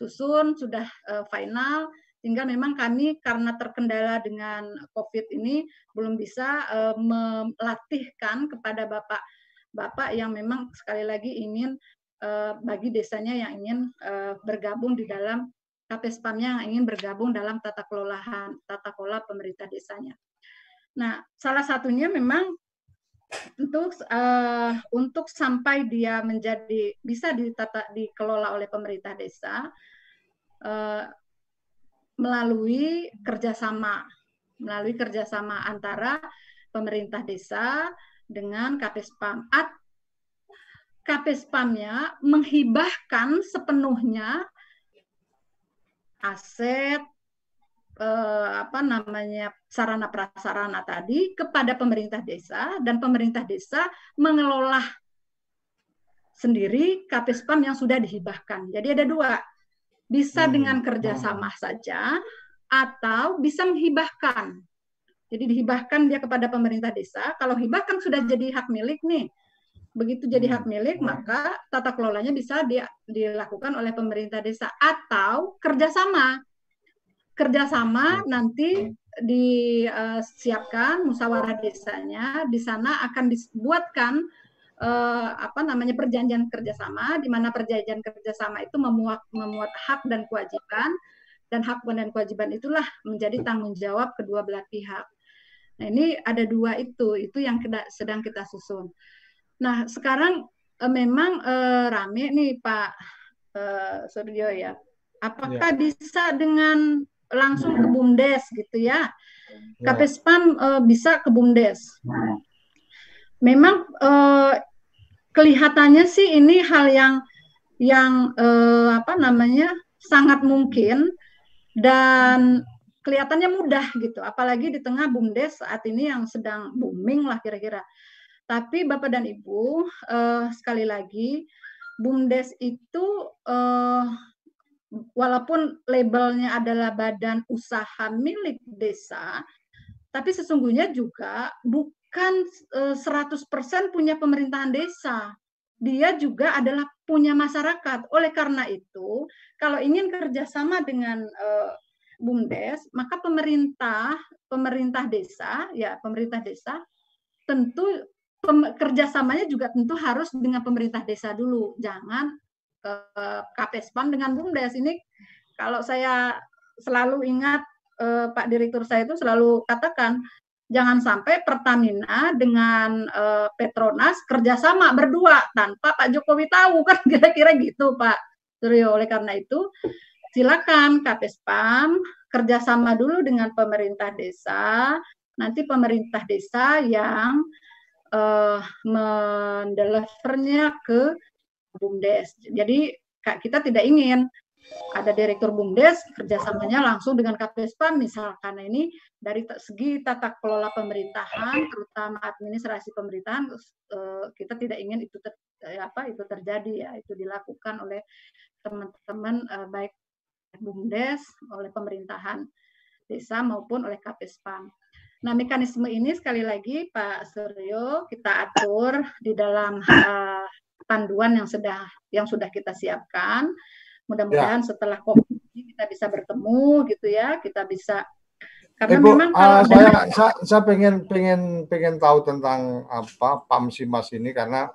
susun sudah uh, final sehingga memang kami karena terkendala dengan COVID ini belum bisa uh, melatihkan kepada bapak-bapak yang memang sekali lagi ingin uh, bagi desanya yang ingin uh, bergabung di dalam KPSPAM-nya yang ingin bergabung dalam tata kelolahan tata kelola pemerintah desanya. Nah, salah satunya memang untuk uh, untuk sampai dia menjadi bisa ditata dikelola oleh pemerintah desa uh, melalui kerjasama, melalui kerjasama antara pemerintah desa dengan KPSPAM. At KPSPAM-nya menghibahkan sepenuhnya aset eh, apa namanya sarana prasarana tadi kepada pemerintah desa dan pemerintah desa mengelola sendiri KPSPAM yang sudah dihibahkan. Jadi ada dua, bisa hmm. dengan kerjasama hmm. saja atau bisa menghibahkan. Jadi dihibahkan dia kepada pemerintah desa. Kalau hibahkan sudah jadi hak milik nih. Begitu jadi hak hmm. milik, maka tata kelolanya bisa di, dilakukan oleh pemerintah desa atau kerjasama. Kerjasama nanti disiapkan musyawarah desanya. Di sana akan dibuatkan uh, apa namanya perjanjian kerjasama, di mana perjanjian kerjasama itu memuat memuat hak dan kewajiban, dan hak dan kewajiban itulah menjadi tanggung jawab kedua belah pihak. Nah ini ada dua itu, itu yang kita, sedang kita susun. Nah sekarang uh, memang uh, rame nih Pak uh, Suryo ya, apakah ya. bisa dengan langsung ke BUMDes gitu ya? ya. KPSPAM uh, bisa ke BUMDes. Memang uh, kelihatannya sih ini hal yang yang eh, apa namanya sangat mungkin dan kelihatannya mudah gitu. Apalagi di tengah bumdes saat ini yang sedang booming lah kira-kira. Tapi bapak dan ibu eh, sekali lagi bumdes itu eh, walaupun labelnya adalah badan usaha milik desa tapi sesungguhnya juga bu, kan 100% punya pemerintahan desa. Dia juga adalah punya masyarakat. Oleh karena itu, kalau ingin kerjasama dengan uh, BUMDes, maka pemerintah pemerintah desa, ya pemerintah desa, tentu kerjasamanya juga tentu harus dengan pemerintah desa dulu. Jangan uh, KPSPAM dengan BUMDes. Ini kalau saya selalu ingat eh, Pak Direktur saya itu selalu katakan jangan sampai Pertamina dengan eh, Petronas kerjasama berdua tanpa Pak Jokowi tahu kan kira-kira gitu Pak Suryo. Oleh karena itu silakan KPSPAM kerjasama dulu dengan pemerintah desa. Nanti pemerintah desa yang uh, mendelivernya ke BUMDes. Jadi kita tidak ingin ada direktur BUMDes kerjasamanya langsung dengan KPSPAM misalkan nah, ini dari segi tata kelola pemerintahan terutama administrasi pemerintahan eh, kita tidak ingin itu ter, eh, apa itu terjadi ya itu dilakukan oleh teman-teman baik BUMDes oleh pemerintahan desa maupun oleh KPSPAM. Nah, mekanisme ini sekali lagi Pak Suryo kita atur di dalam panduan yang sudah yang sudah kita siapkan. Mudah-mudahan ya. setelah COVID ini kita bisa bertemu gitu ya, kita bisa karena Ibu, memang kalau uh, saya, saya saya pengen pengen pengen tahu tentang apa PAM Simas ini karena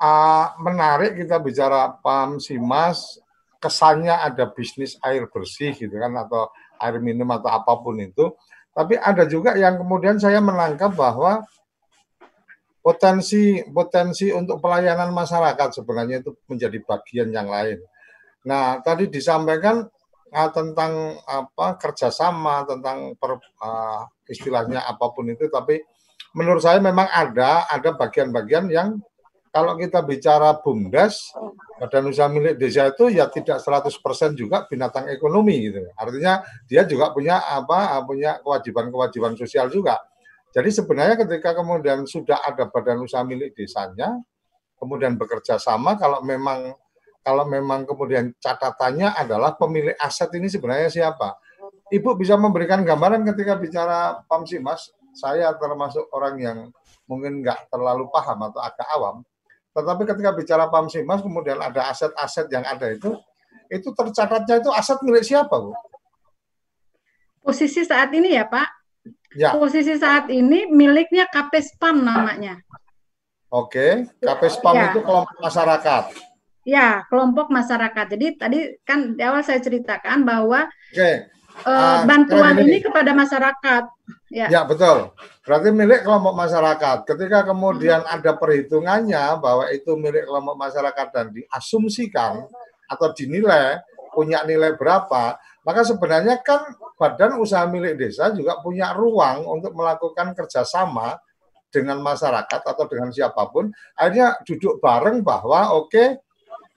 uh, menarik kita bicara PAM Simas kesannya ada bisnis air bersih gitu kan atau air minum atau apa pun itu tapi ada juga yang kemudian saya menangkap bahwa potensi potensi untuk pelayanan masyarakat sebenarnya itu menjadi bagian yang lain. Nah, tadi disampaikan uh, tentang apa kerjasama tentang per, uh, istilahnya apa pun itu, tapi menurut saya memang ada ada bagian-bagian yang kalau kita bicara bumdes badan usaha milik desa itu ya tidak 100% juga binatang ekonomi gitu. Artinya dia juga punya apa punya kewajiban-kewajiban sosial juga. Jadi sebenarnya ketika kemudian sudah ada badan usaha milik desanya, kemudian bekerja sama kalau memang kalau memang kemudian catatannya adalah pemilik aset ini sebenarnya siapa? Ibu bisa memberikan gambaran ketika bicara Pamsimas, saya termasuk orang yang mungkin nggak terlalu paham atau agak awam, tetapi ketika bicara Pamsimas kemudian ada aset-aset yang ada itu, itu tercatatnya itu aset milik siapa, Bu? Posisi saat ini ya, Pak. Ya. Posisi saat ini miliknya KPSPAM namanya. Oke, KPSPAM ya. itu kelompok masyarakat. Ya, kelompok masyarakat. Jadi tadi kan di awal saya ceritakan bahwa Oke. Uh, bantuan ini. ini kepada masyarakat. Ya. ya, betul. Berarti milik kelompok masyarakat. Ketika kemudian hmm. ada perhitungannya bahwa itu milik kelompok masyarakat dan diasumsikan atau dinilai punya nilai berapa, maka sebenarnya kan badan usaha milik desa juga punya ruang untuk melakukan kerjasama dengan masyarakat atau dengan siapa pun. Akhirnya duduk bareng bahwa oke okay,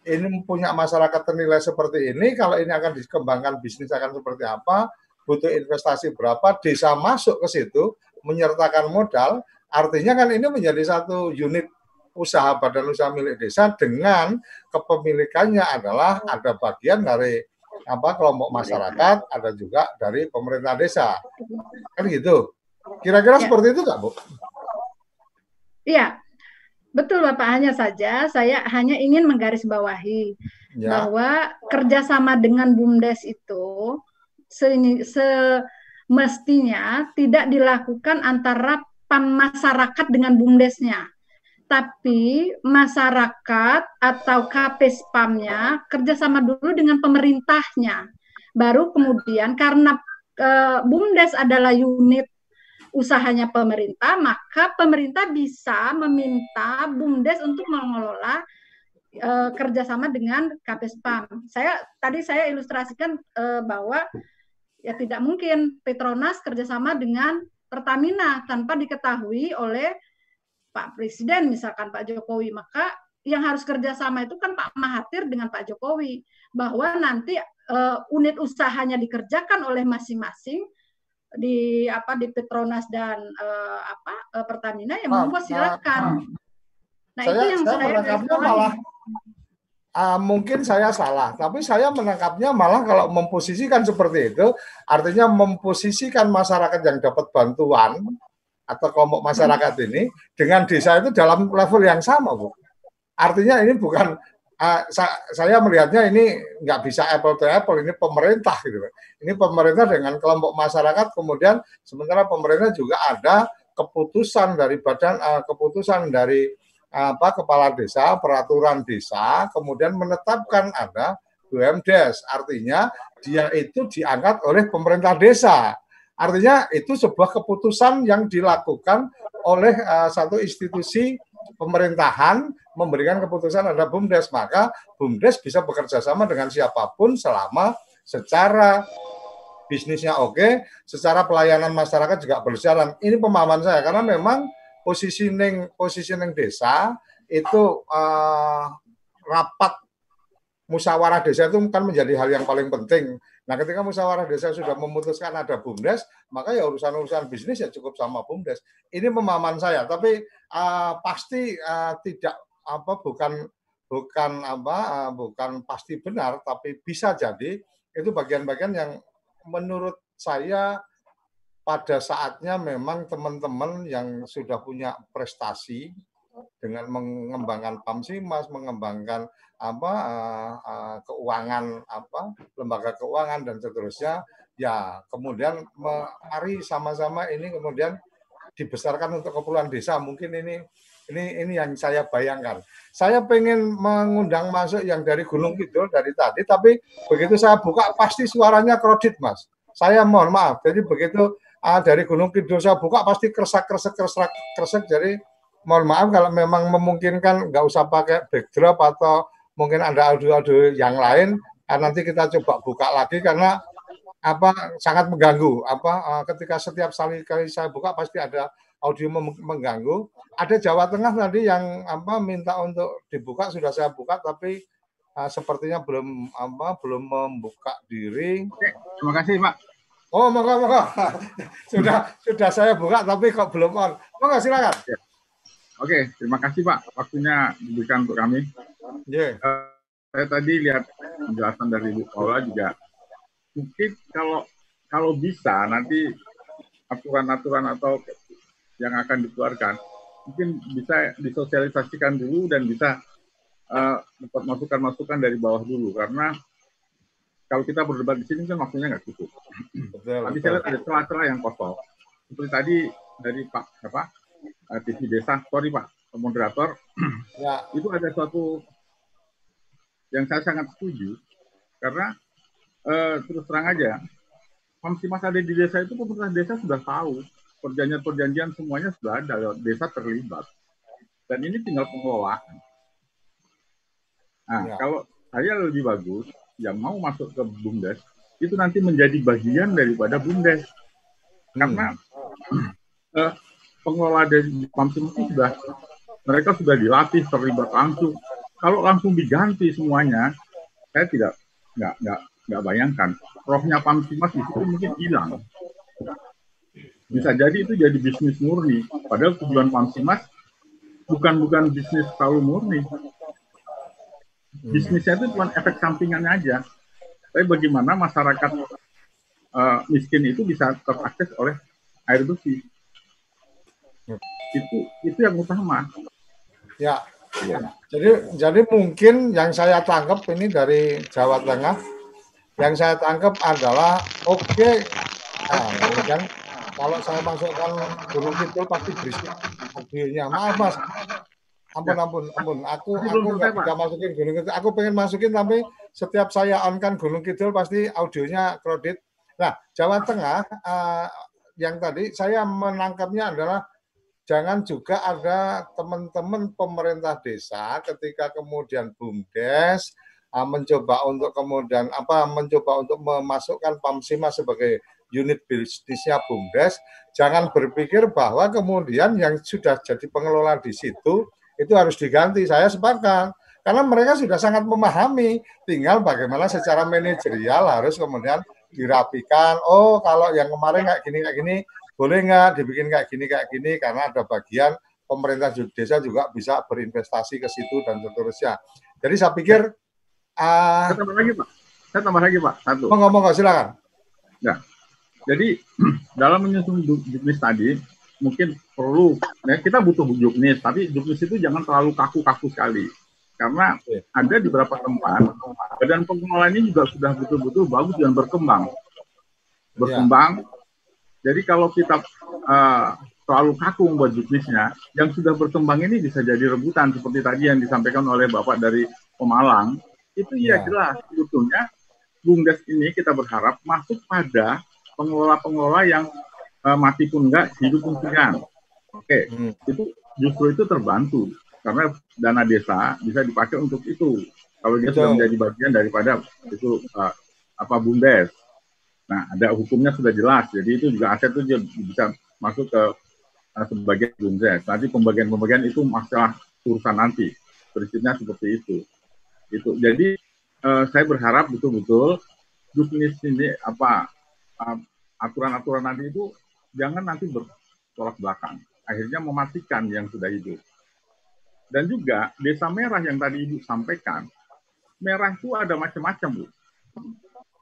ini punya masyarakat ternilai seperti ini, kalau ini akan dikembangkan bisnis akan seperti apa, butuh investasi berapa, desa masuk ke situ, menyertakan modal, artinya kan ini menjadi satu unit usaha badan usaha milik desa dengan kepemilikannya adalah ada bagian dari apa kelompok masyarakat, ada juga dari pemerintah desa. Kan gitu. Kira-kira ya. seperti itu nggak, Bu? Iya, Betul Bapak, hanya saja saya hanya ingin menggarisbawahi ya. bahwa kerjasama dengan BUMDes itu semestinya tidak dilakukan antara masyarakat dengan BUMDesnya. Tapi masyarakat atau KPSPAM-nya kerjasama dulu dengan pemerintahnya. Baru kemudian karena e, BUMDes adalah unit usahanya pemerintah, maka pemerintah bisa meminta BUMDes untuk mengelola e, kerjasama dengan KPSPAM. Saya tadi saya ilustrasikan e, bahwa ya tidak mungkin Petronas kerjasama dengan Pertamina tanpa diketahui oleh Pak Presiden misalkan Pak Jokowi maka yang harus kerjasama itu kan Pak Mahathir dengan Pak Jokowi bahwa nanti uh, unit usahanya dikerjakan oleh masing-masing di apa di Petronas dan uh, apa uh, Pertamina yang monggo silakan. Nah, saya, itu yang saya, saya menangkapnya malah uh, mungkin saya salah, tapi saya menangkapnya malah kalau memposisikan seperti itu, artinya memposisikan masyarakat yang dapat bantuan atau kelompok masyarakat ini dengan desa itu dalam level yang sama, Bu. Artinya ini bukan uh, saya melihatnya ini nggak bisa apple to apple ini pemerintah gitu ini pemerintah dengan kelompok masyarakat kemudian sementara pemerintah juga ada keputusan dari badan uh, keputusan dari apa kepala desa peraturan desa kemudian menetapkan ada BUMDes. Artinya dia itu diangkat oleh pemerintah desa. Artinya itu sebuah keputusan yang dilakukan oleh uh, satu institusi pemerintahan memberikan keputusan ada BUMDes. Maka BUMDes bisa bekerja sama dengan siapa pun selama secara bisnisnya oke, secara pelayanan masyarakat juga berjalan. Ini pemahaman saya karena memang positioning positioning desa itu uh, rapat musyawarah desa itu kan menjadi hal yang paling penting. Nah, ketika musyawarah desa sudah memutuskan ada BUMDes, maka ya urusan-urusan bisnis ya cukup sama BUMDes. Ini pemahaman saya, tapi uh, pasti uh, tidak apa bukan bukan apa uh, bukan pasti benar, tapi bisa jadi itu bagian-bagian yang menurut saya pada saatnya memang teman-teman yang sudah punya prestasi dengan mengembangkan PAMSIMAS, mengembangkan apa uh, uh, keuangan apa lembaga keuangan dan seterusnya ya kemudian mari sama-sama ini kemudian dibesarkan untuk keperluan desa. Mungkin ini ini ini yang saya bayangkan. Saya pengen mengundang masuk yang dari Gunung Kidul dari tadi tapi begitu saya buka pasti suaranya kredit mas. Saya mohon maaf. Jadi begitu uh, dari Gunung Kidul saya buka pasti kersak kersak kersak kersak jadi mohon maaf kalau memang memungkinkan nggak usah pakai backdrop atau mungkin ada audio-audio yang lain. Ah, nanti kita coba buka lagi karena apa sangat mengganggu. Apa ah, ketika setiap kali saya buka pasti ada audio mengganggu. Ada Jawa Tengah tadi yang apa minta untuk dibuka sudah saya buka tapi uh, sepertinya belum apa belum membuka diri. Oke, terima kasih Pak. Oh moga moga sudah sudah saya buka tapi kok belum on. Moga silakan. Ya. Oke, terima kasih Pak waktunya diberikan untuk kami. Yeah. Iya. Uh, saya tadi lihat penjelasan dari Bu Paula juga mungkin kalau kalau bisa nanti aturan-aturan atau yang akan dikeluarkan mungkin bisa disosialisasikan dulu dan bisa uh, masukan-masukan dari bawah dulu karena kalau kita berdebat di sini kan waktunya nggak cukup. Betul, Tapi saya lihat ada celah-celah yang kosong. Seperti tadi dari Pak apa TV Desa, sorry Pak, moderator, ya. itu ada suatu yang saya sangat setuju karena eh, terus terang aja, Mas ada di desa itu pemerintah desa sudah tahu perjanjian-perjanjian semuanya sudah ada, desa terlibat dan ini tinggal pengelolaan. Nah, ya. kalau saya lebih bagus yang mau masuk ke bumdes itu nanti menjadi bagian daripada bumdes karena hmm. uh, pengelola dari Pamsim itu sudah mereka sudah dilatih terlibat langsung. Kalau langsung diganti semuanya, saya tidak nggak nggak nggak bayangkan rohnya Pamsimas itu mungkin hilang. Bisa jadi itu jadi bisnis murni. Padahal tujuan Pamsimas bukan bukan bisnis selalu murni. Bisnisnya itu cuma efek sampingannya aja. Tapi bagaimana masyarakat uh, miskin itu bisa terakses oleh air bersih itu itu yang utama. Ya, ya. jadi jadi mungkin yang saya tangkap ini dari Jawa Tengah yang saya tangkap adalah oke okay, nah, kan? Kalau saya masukkan gunung itu pasti berisik audionya maaf mas ampun ya. ampun ampun aku aku nggak bisa masukin gunung kidul aku pengen masukin tapi setiap saya on kan gunung kidul pasti audionya kredit. Nah Jawa Tengah uh, yang tadi saya menangkapnya adalah jangan juga ada teman-teman pemerintah desa ketika kemudian BUMDes uh, mencoba untuk kemudian apa mencoba untuk memasukkan PAMSIMA sebagai unit bisnisnya BUMDes, jangan berpikir bahwa kemudian yang sudah jadi pengelola di situ itu harus diganti. Saya sepakat karena mereka sudah sangat memahami, tinggal bagaimana secara manajerial harus kemudian dirapikan. Oh, kalau yang kemarin kayak gini kayak gini boleh nggak dibikin kayak gini kayak gini? Karena ada bagian pemerintah desa juga bisa berinvestasi ke situ dan seterusnya. Jadi saya pikir uh, saya tambah lagi pak, saya tambah lagi pak. Satu. Ngomong nggak silakan. Ya, jadi dalam menyusun juknis tadi mungkin perlu ya kita butuh juknis tapi juknis itu jangan terlalu kaku-kaku sekali. Karena ada di beberapa tempat badan pengelola ini juga sudah betul-betul bagus dan berkembang. Berkembang ya jadi kalau kita uh, terlalu kaku membuat bisnisnya, yang sudah berkembang ini bisa jadi rebutan seperti tadi yang disampaikan oleh Bapak dari Pemalang. itu ya, ya jelas sebetulnya bumdes ini kita berharap masuk pada pengelola-pengelola yang uh, mati pun enggak hidup pun segan. Oke, okay. hmm. itu justru itu terbantu karena dana desa bisa dipakai untuk itu. Kalau dia sudah menjadi bagian daripada itu uh, apa bumdes. Nah, ada hukumnya sudah jelas. Jadi itu juga aset itu bisa masuk ke uh, sebagai bumdes. Nanti pembagian-pembagian itu masalah urusan nanti. Prinsipnya seperti itu. Itu. Jadi uh, saya berharap betul-betul bisnis ini apa aturan-aturan uh, nanti itu jangan nanti bertolak belakang. Akhirnya mematikan yang sudah hidup. Dan juga desa merah yang tadi Ibu sampaikan, merah itu ada macam-macam, Bu.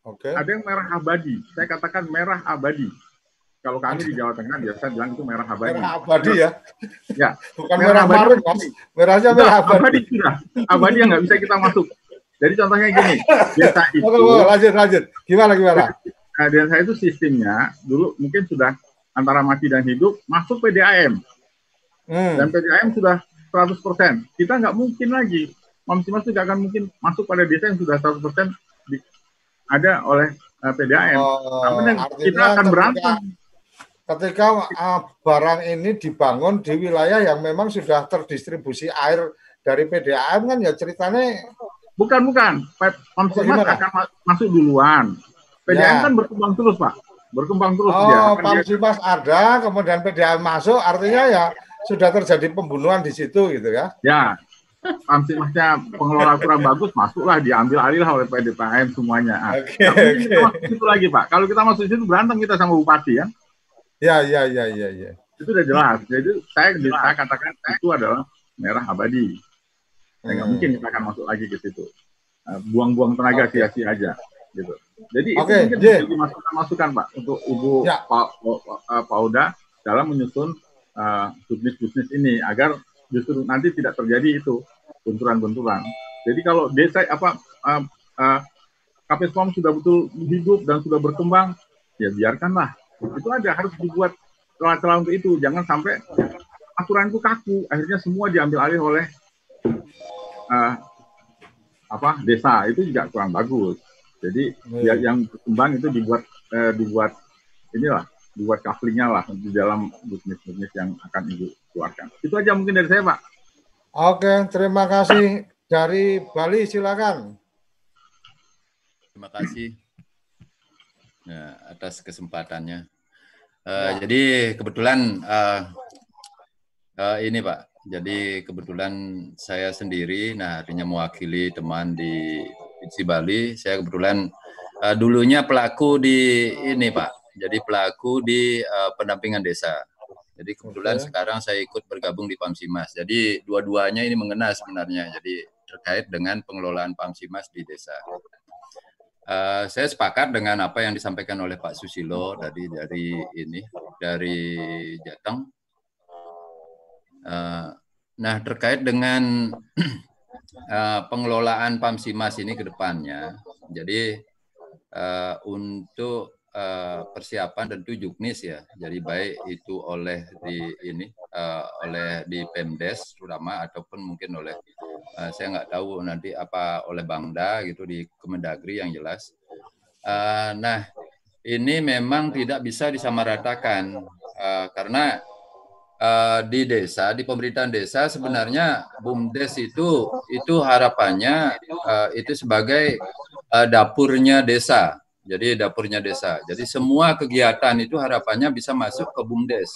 Oke. Okay. Ada yang merah abadi. Saya katakan merah abadi. Kalau kami di Jawa Tengah biasa bilang itu merah abadi. Merah abadi ya? Ya. Bukan merah, merah abadi. Mas. Merahnya merah abadi. Abadi sudah. Abadi yang nggak bisa kita masuk. Jadi contohnya gini, desa itu. Oke, lanjut, lanjut. Gimana, gimana? Nah, desa itu sistemnya dulu mungkin sudah antara mati dan hidup masuk PDAM. Hmm. Dan PDAM sudah 100%. Kita nggak mungkin lagi. Mamsimas tidak akan mungkin masuk pada desa yang sudah 100% di, ada oleh uh, PDAM. Oh, kita akan berantem. ketika uh, barang ini dibangun di wilayah yang memang sudah terdistribusi air dari PDAM kan ya ceritanya bukan bukan. Pamsimas akan ma masuk duluan. PDAM ya. kan berkembang terus Pak. Berkembang terus oh dia. Pamsimas dia... ada kemudian PDAM masuk artinya ya sudah terjadi pembunuhan di situ gitu ya. Ya Pamsimasnya pengelola kurang bagus masuklah diambil alih oleh PDAM semuanya. Oke. Okay, okay. Kita masuk lagi Pak. Kalau kita masuk situ berantem kita sama bupati ya. Ya, ya, ya, ya, ya. Itu udah jelas. Jadi saya bisa katakan itu adalah merah abadi. Saya nggak hmm. mungkin kita akan masuk lagi ke situ. Nah, buang-buang tenaga sia-sia okay. aja, gitu. Jadi okay. itu mungkin yeah. masukan-masukan Pak untuk Ibu ya. Pak, Pak, Pak Uda dalam menyusun uh, bisnis-bisnis ini agar justru nanti tidak terjadi itu benturan-benturan. Jadi kalau desa apa uh, uh, KPSPOM sudah betul hidup dan sudah berkembang, ya biarkanlah. Itu aja harus dibuat celah-celah untuk itu. Jangan sampai aturan itu kaku. Akhirnya semua diambil alih oleh uh, apa desa. Itu juga kurang bagus. Jadi hmm. ya, yang berkembang itu dibuat uh, dibuat inilah dibuat couplingnya lah di dalam bisnis-bisnis yang akan ibu keluarkan itu aja mungkin dari saya pak oke terima kasih dari Bali silakan terima kasih ya, atas kesempatannya. Uh, ya. Jadi kebetulan uh, uh, ini Pak, jadi kebetulan saya sendiri, nah artinya mewakili teman di Pitsi Bali. Saya kebetulan uh, dulunya pelaku di ini Pak, jadi pelaku di uh, pendampingan desa. Jadi kebetulan okay. sekarang saya ikut bergabung di Pamsimas. Jadi dua-duanya ini mengena sebenarnya. Jadi terkait dengan pengelolaan Pamsimas di desa. Uh, saya sepakat dengan apa yang disampaikan oleh Pak Susilo tadi dari ini dari Jateng. Uh, nah terkait dengan uh, pengelolaan Pamsimas ini ke depannya, jadi uh, untuk uh, persiapan tentu juknis ya, jadi baik itu oleh di ini uh, oleh di Pemdes terutama ataupun mungkin oleh uh, saya nggak tahu nanti apa oleh Bangda gitu di Kemendagri yang jelas. Uh, nah, ini memang tidak bisa disamaratakan uh, karena uh, di desa, di pemerintahan desa sebenarnya bumdes itu itu harapannya uh, itu sebagai uh, dapurnya desa. Jadi dapurnya desa. Jadi semua kegiatan itu harapannya bisa masuk ke bumdes.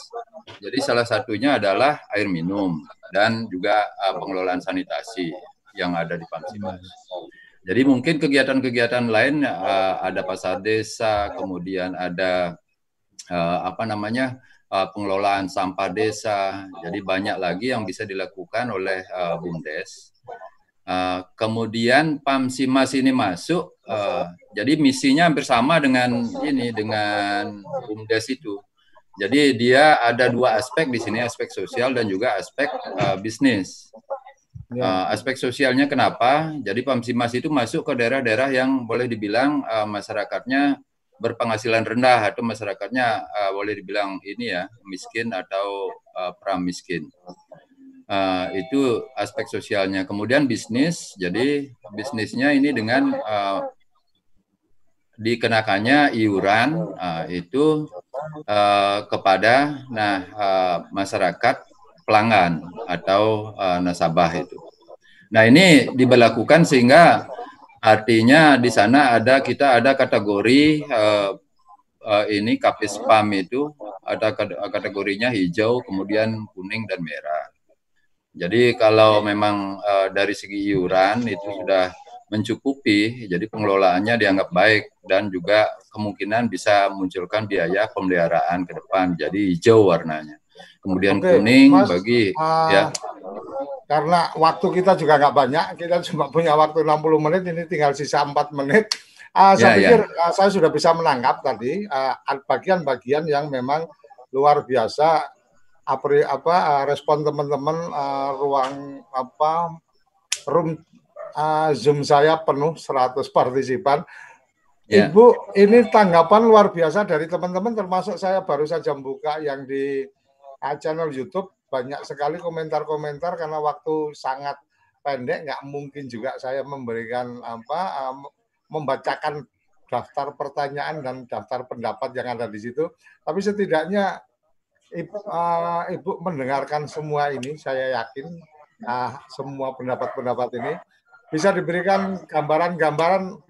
Jadi salah satunya adalah air minum dan juga uh, pengelolaan sanitasi yang ada di Pamsimas. Jadi mungkin kegiatan-kegiatan lain uh, ada pasar desa, kemudian ada uh, apa namanya pengelolaan sampah desa. Jadi banyak lagi yang bisa dilakukan oleh bumdes. Uh, kemudian Pamsimas ini masuk, uh, jadi misinya hampir sama dengan ini dengan bumdes itu. Jadi dia ada dua aspek di sini, aspek sosial dan juga aspek uh, bisnis. Uh, aspek sosialnya kenapa? Jadi Pamsimas itu masuk ke daerah-daerah yang boleh dibilang uh, masyarakatnya berpenghasilan rendah atau masyarakatnya uh, boleh dibilang ini ya miskin atau uh, pramiskin. Uh, itu aspek sosialnya. Kemudian bisnis, jadi bisnisnya ini dengan uh, dikenakannya iuran uh, itu uh, kepada nah uh, masyarakat pelanggan atau uh, nasabah itu. Nah ini diberlakukan sehingga artinya di sana ada kita ada kategori uh, uh, ini kapis spam itu ada kategorinya hijau, kemudian kuning dan merah. Jadi kalau memang uh, dari segi iuran itu sudah mencukupi, jadi pengelolaannya dianggap baik dan juga kemungkinan bisa munculkan biaya pemeliharaan ke depan. Jadi hijau warnanya. Kemudian Oke, kuning Mas, bagi uh, ya. Karena waktu kita juga nggak banyak, kita cuma punya waktu 60 menit, ini tinggal sisa 4 menit. Uh, saya ya, pikir ya. Uh, saya sudah bisa menangkap tadi bagian-bagian uh, yang memang luar biasa apri, apa uh, respon teman-teman uh, ruang apa room uh, Zoom saya penuh 100 partisipan. Yeah. Ibu, ini tanggapan luar biasa dari teman-teman termasuk saya baru saja buka yang di uh, channel YouTube banyak sekali komentar-komentar karena waktu sangat pendek nggak mungkin juga saya memberikan apa uh, membacakan daftar pertanyaan dan daftar pendapat yang ada di situ. Tapi setidaknya Ibu, uh, Ibu mendengarkan semua ini, saya yakin uh, semua pendapat-pendapat ini bisa diberikan gambaran-gambaran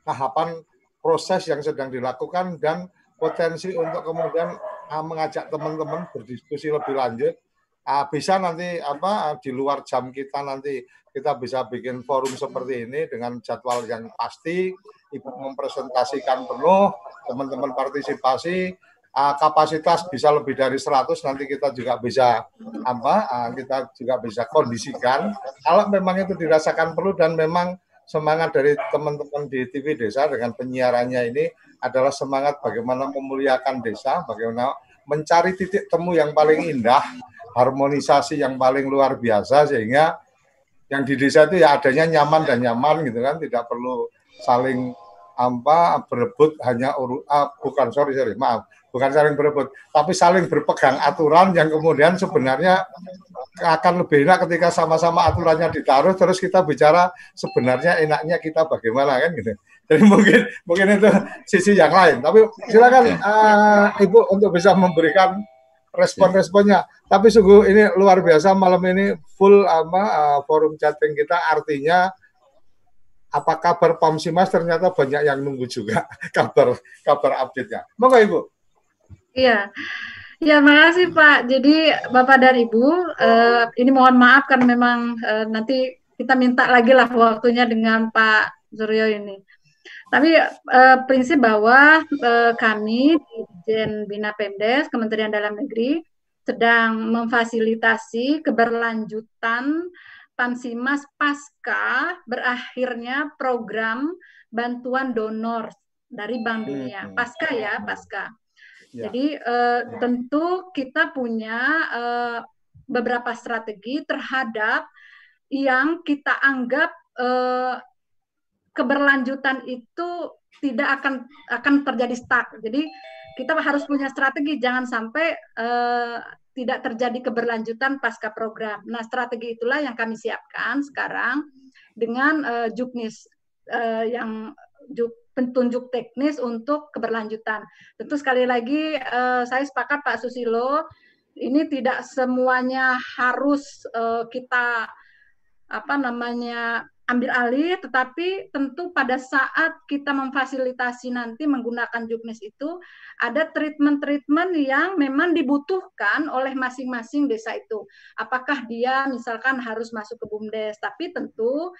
tahapan proses yang sedang dilakukan dan potensi untuk kemudian uh, mengajak teman-teman berdiskusi lebih lanjut. Uh, bisa nanti apa uh, di luar jam kita nanti kita bisa bikin forum seperti ini dengan jadwal yang pasti, ibu mempresentasikan penuh, teman-teman partisipasi, uh, kapasitas bisa lebih dari 100 nanti kita juga bisa apa uh, kita juga bisa kondisikan. Kalau memang itu dirasakan perlu dan memang semangat dari teman-teman di TV Desa dengan penyiarannya ini adalah semangat bagaimana memuliakan desa, bagaimana mencari titik temu yang paling indah, harmonisasi yang paling luar biasa sehingga yang di desa itu ya adanya nyaman dan nyaman gitu kan, tidak perlu saling apa berebut hanya uru, ah, bukan sorry sorry maaf bukan saling berebut, tapi saling berpegang aturan yang kemudian sebenarnya akan lebih enak ketika sama-sama aturannya ditaruh terus kita bicara sebenarnya enaknya kita bagaimana kan gitu. Jadi mungkin mungkin itu sisi yang lain. Tapi silakan uh, Ibu untuk bisa memberikan respon-responnya. Tapi sungguh ini luar biasa malam ini full apa uh, forum chatting kita artinya apa kabar Pamsimas ternyata banyak yang nunggu juga kabar kabar update-nya. Monggo Ibu. Iya. Ya, makasih Pak. Jadi Bapak dan Ibu, uh, ini mohon maaf kan memang uh, nanti kita minta lagi lah waktunya dengan Pak Suryo ini. Tapi uh, prinsip bahwa uh, kami di Jen Bina Pemdes, Kementerian Dalam Negeri, sedang memfasilitasi keberlanjutan Pansimas pasca berakhirnya program bantuan donor dari Bank Dunia. Pasca ya, pasca. Ya. Jadi uh, tentu kita punya uh, beberapa strategi terhadap yang kita anggap uh, keberlanjutan itu tidak akan akan terjadi stuck. Jadi kita harus punya strategi jangan sampai uh, tidak terjadi keberlanjutan pasca program. Nah, strategi itulah yang kami siapkan sekarang dengan uh, Juknis uh, yang juk petunjuk teknis untuk keberlanjutan. Tentu sekali lagi uh, saya sepakat Pak Susilo, ini tidak semuanya harus uh, kita apa namanya ambil alih, tetapi tentu pada saat kita memfasilitasi nanti menggunakan juknis itu ada treatment-treatment yang memang dibutuhkan oleh masing-masing desa itu. Apakah dia misalkan harus masuk ke bumdes, tapi tentu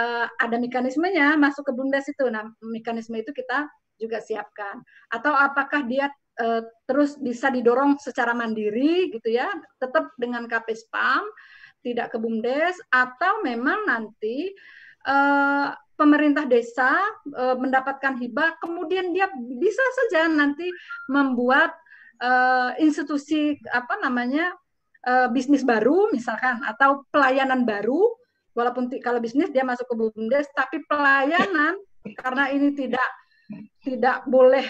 uh, ada mekanismenya masuk ke bumdes itu. Nah, mekanisme itu kita juga siapkan. Atau apakah dia uh, terus bisa didorong secara mandiri gitu ya, tetap dengan KPSPAM tidak ke BUMDes atau memang nanti uh, pemerintah desa uh, mendapatkan hibah kemudian dia bisa saja nanti membuat uh, institusi apa namanya uh, bisnis baru misalkan atau pelayanan baru. Walaupun kalau bisnis dia masuk ke BUMDes tapi pelayanan karena ini tidak tidak boleh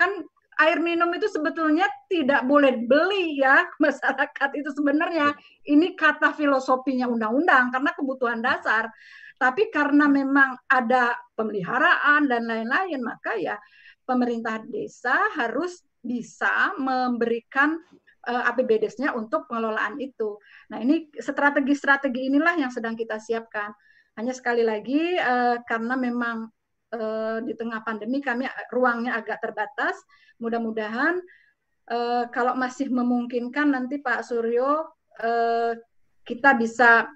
kan air minum itu sebetulnya tidak boleh beli ya masyarakat itu sebenarnya ini kata filosofinya undang-undang karena kebutuhan dasar Tapi karena memang ada pemeliharaan dan lain-lain, maka ya pemerintah desa harus bisa memberikan uh, eh, APBDes-nya untuk pengelolaan itu. Nah, ini strategi-strategi inilah yang sedang kita siapkan. Hanya sekali lagi uh, karena memang uh, di tengah pandemi kami ruangnya agak terbatas. Mudah-mudahan uh, kalau masih memungkinkan nanti Pak Suryo uh, kita bisa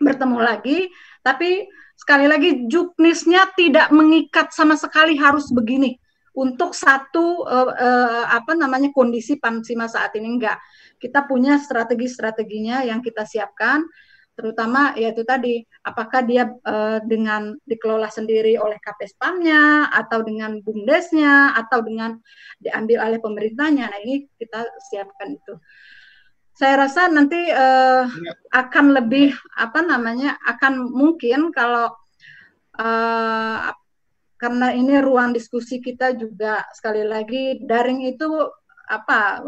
bertemu lagi. Tapi sekali lagi juknisnya tidak mengikat sama sekali harus begini untuk satu uh, uh, apa namanya kondisi Pansima saat ini enggak. Kita punya strategi-strateginya yang kita siapkan terutama yaitu tadi apakah dia uh, dengan dikelola sendiri oleh Kapespamnya atau dengan bumdesnya atau dengan diambil oleh pemerintahnya. Nah ini kita siapkan itu. Saya rasa nanti uh, akan lebih apa namanya akan mungkin kalau uh, karena ini ruang diskusi kita juga sekali lagi daring itu apa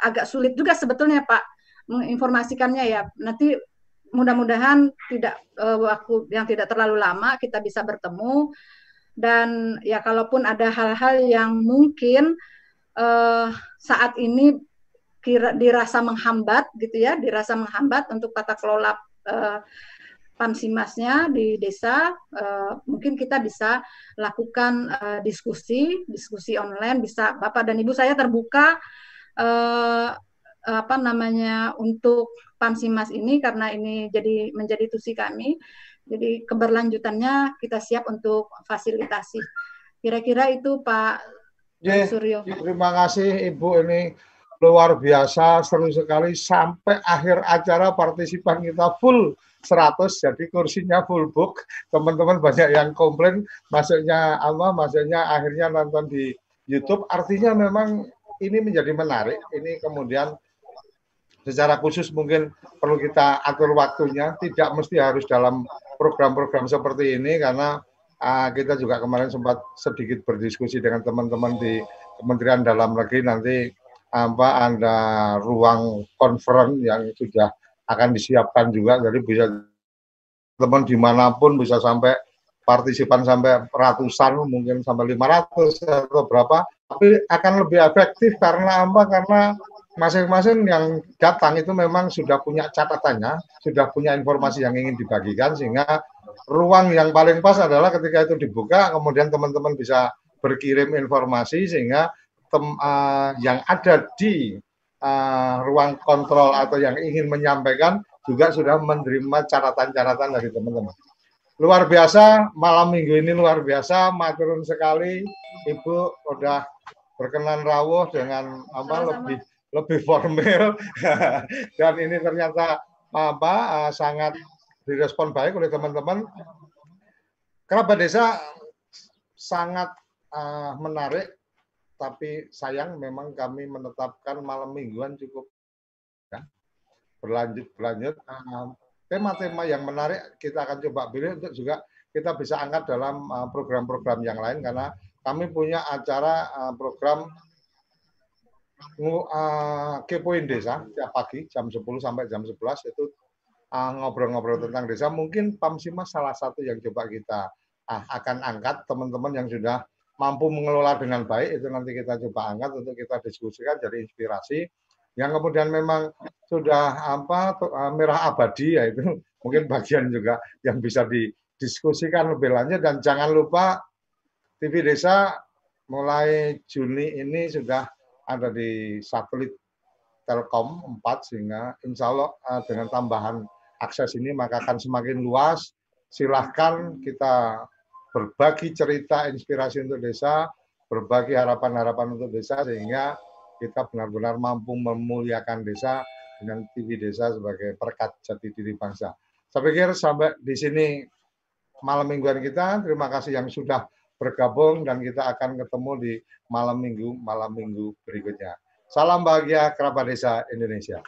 agak sulit juga sebetulnya Pak menginformasikannya ya. Nanti mudah-mudahan tidak uh, waktu yang tidak terlalu lama kita bisa bertemu. Dan ya kalaupun ada hal-hal yang mungkin uh, saat ini kira dirasa menghambat gitu ya dirasa menghambat untuk tata kelola uh, Pamsimasnya di desa uh, mungkin kita bisa lakukan uh, diskusi diskusi online. Bisa Bapak dan Ibu saya terbuka uh, apa namanya untuk Pamsimas ini karena ini jadi menjadi tusi kami. Jadi keberlanjutannya kita siap untuk fasilitasi. Kira-kira itu Pak Ye, Suryo. Terima kasih Ibu ini luar biasa seru sekali sampai akhir acara partisipan kita full 100 jadi kursinya full book teman-teman banyak yang komplain masuknya apa masuknya akhirnya nonton di YouTube artinya memang ini menjadi menarik ini kemudian secara khusus mungkin perlu kita atur waktunya, tidak mesti harus dalam program-program seperti ini karena uh, kita juga kemarin sempat sedikit berdiskusi dengan teman-teman di Kementerian Dalam Negeri. Nanti apa ada ruang konferen yang sudah akan disiapkan juga. Jadi bisa teman di mana pun bisa sampai partisipan sampai ratusan mungkin sampai 500 atau berapa. Tapi akan lebih efektif karena apa? Karena masing-masing yang datang itu memang sudah punya catatannya, sudah punya informasi yang ingin dibagikan sehingga ruang yang paling pas adalah ketika itu dibuka kemudian teman-teman bisa berkirim informasi sehingga tem, uh, yang ada di uh, ruang kontrol atau yang ingin menyampaikan juga sudah menerima catatan-catatan dari teman-teman. Luar biasa, malam minggu ini luar biasa, maturun sekali. Ibu udah berkenan rawuh dengan apa lebih lebih formal dan ini ternyata apa uh, sangat direspon baik oleh teman-teman. Kerabat desa sangat uh, menarik, tapi sayang memang kami menetapkan malam mingguan cukup ya, berlanjut berlanjut. tema-tema uh, yang menarik kita akan coba pilih untuk juga kita bisa angkat dalam program-program uh, yang lain karena kami punya acara uh, program uh, kepoin desa tiap pagi jam 10 sampai jam 11 itu ah, ngobrol-ngobrol uh, tentang desa. Mungkin Pamsima salah satu yang coba kita uh, akan angkat teman-teman yang sudah mampu mengelola dengan baik itu nanti kita coba angkat untuk kita diskusikan jadi inspirasi. Yang kemudian memang sudah apa merah abadi ya itu mungkin bagian juga yang bisa didiskusikan lebih lanjut dan jangan lupa TV Desa mulai Juni ini sudah ada di satelit Telkom 4 sehingga insya Allah uh, dengan tambahan akses ini maka akan semakin luas. Silahkan kita berbagi cerita inspirasi untuk desa, berbagi harapan-harapan untuk desa sehingga kita benar-benar mampu memuliakan desa dengan TV desa sebagai perkat jati diri bangsa. Saya pikir sampai di sini malam mingguan kita. Terima kasih yang sudah bergabung dan kita akan ketemu di malam minggu malam minggu berikutnya. Salam bahagia kerabat desa Indonesia.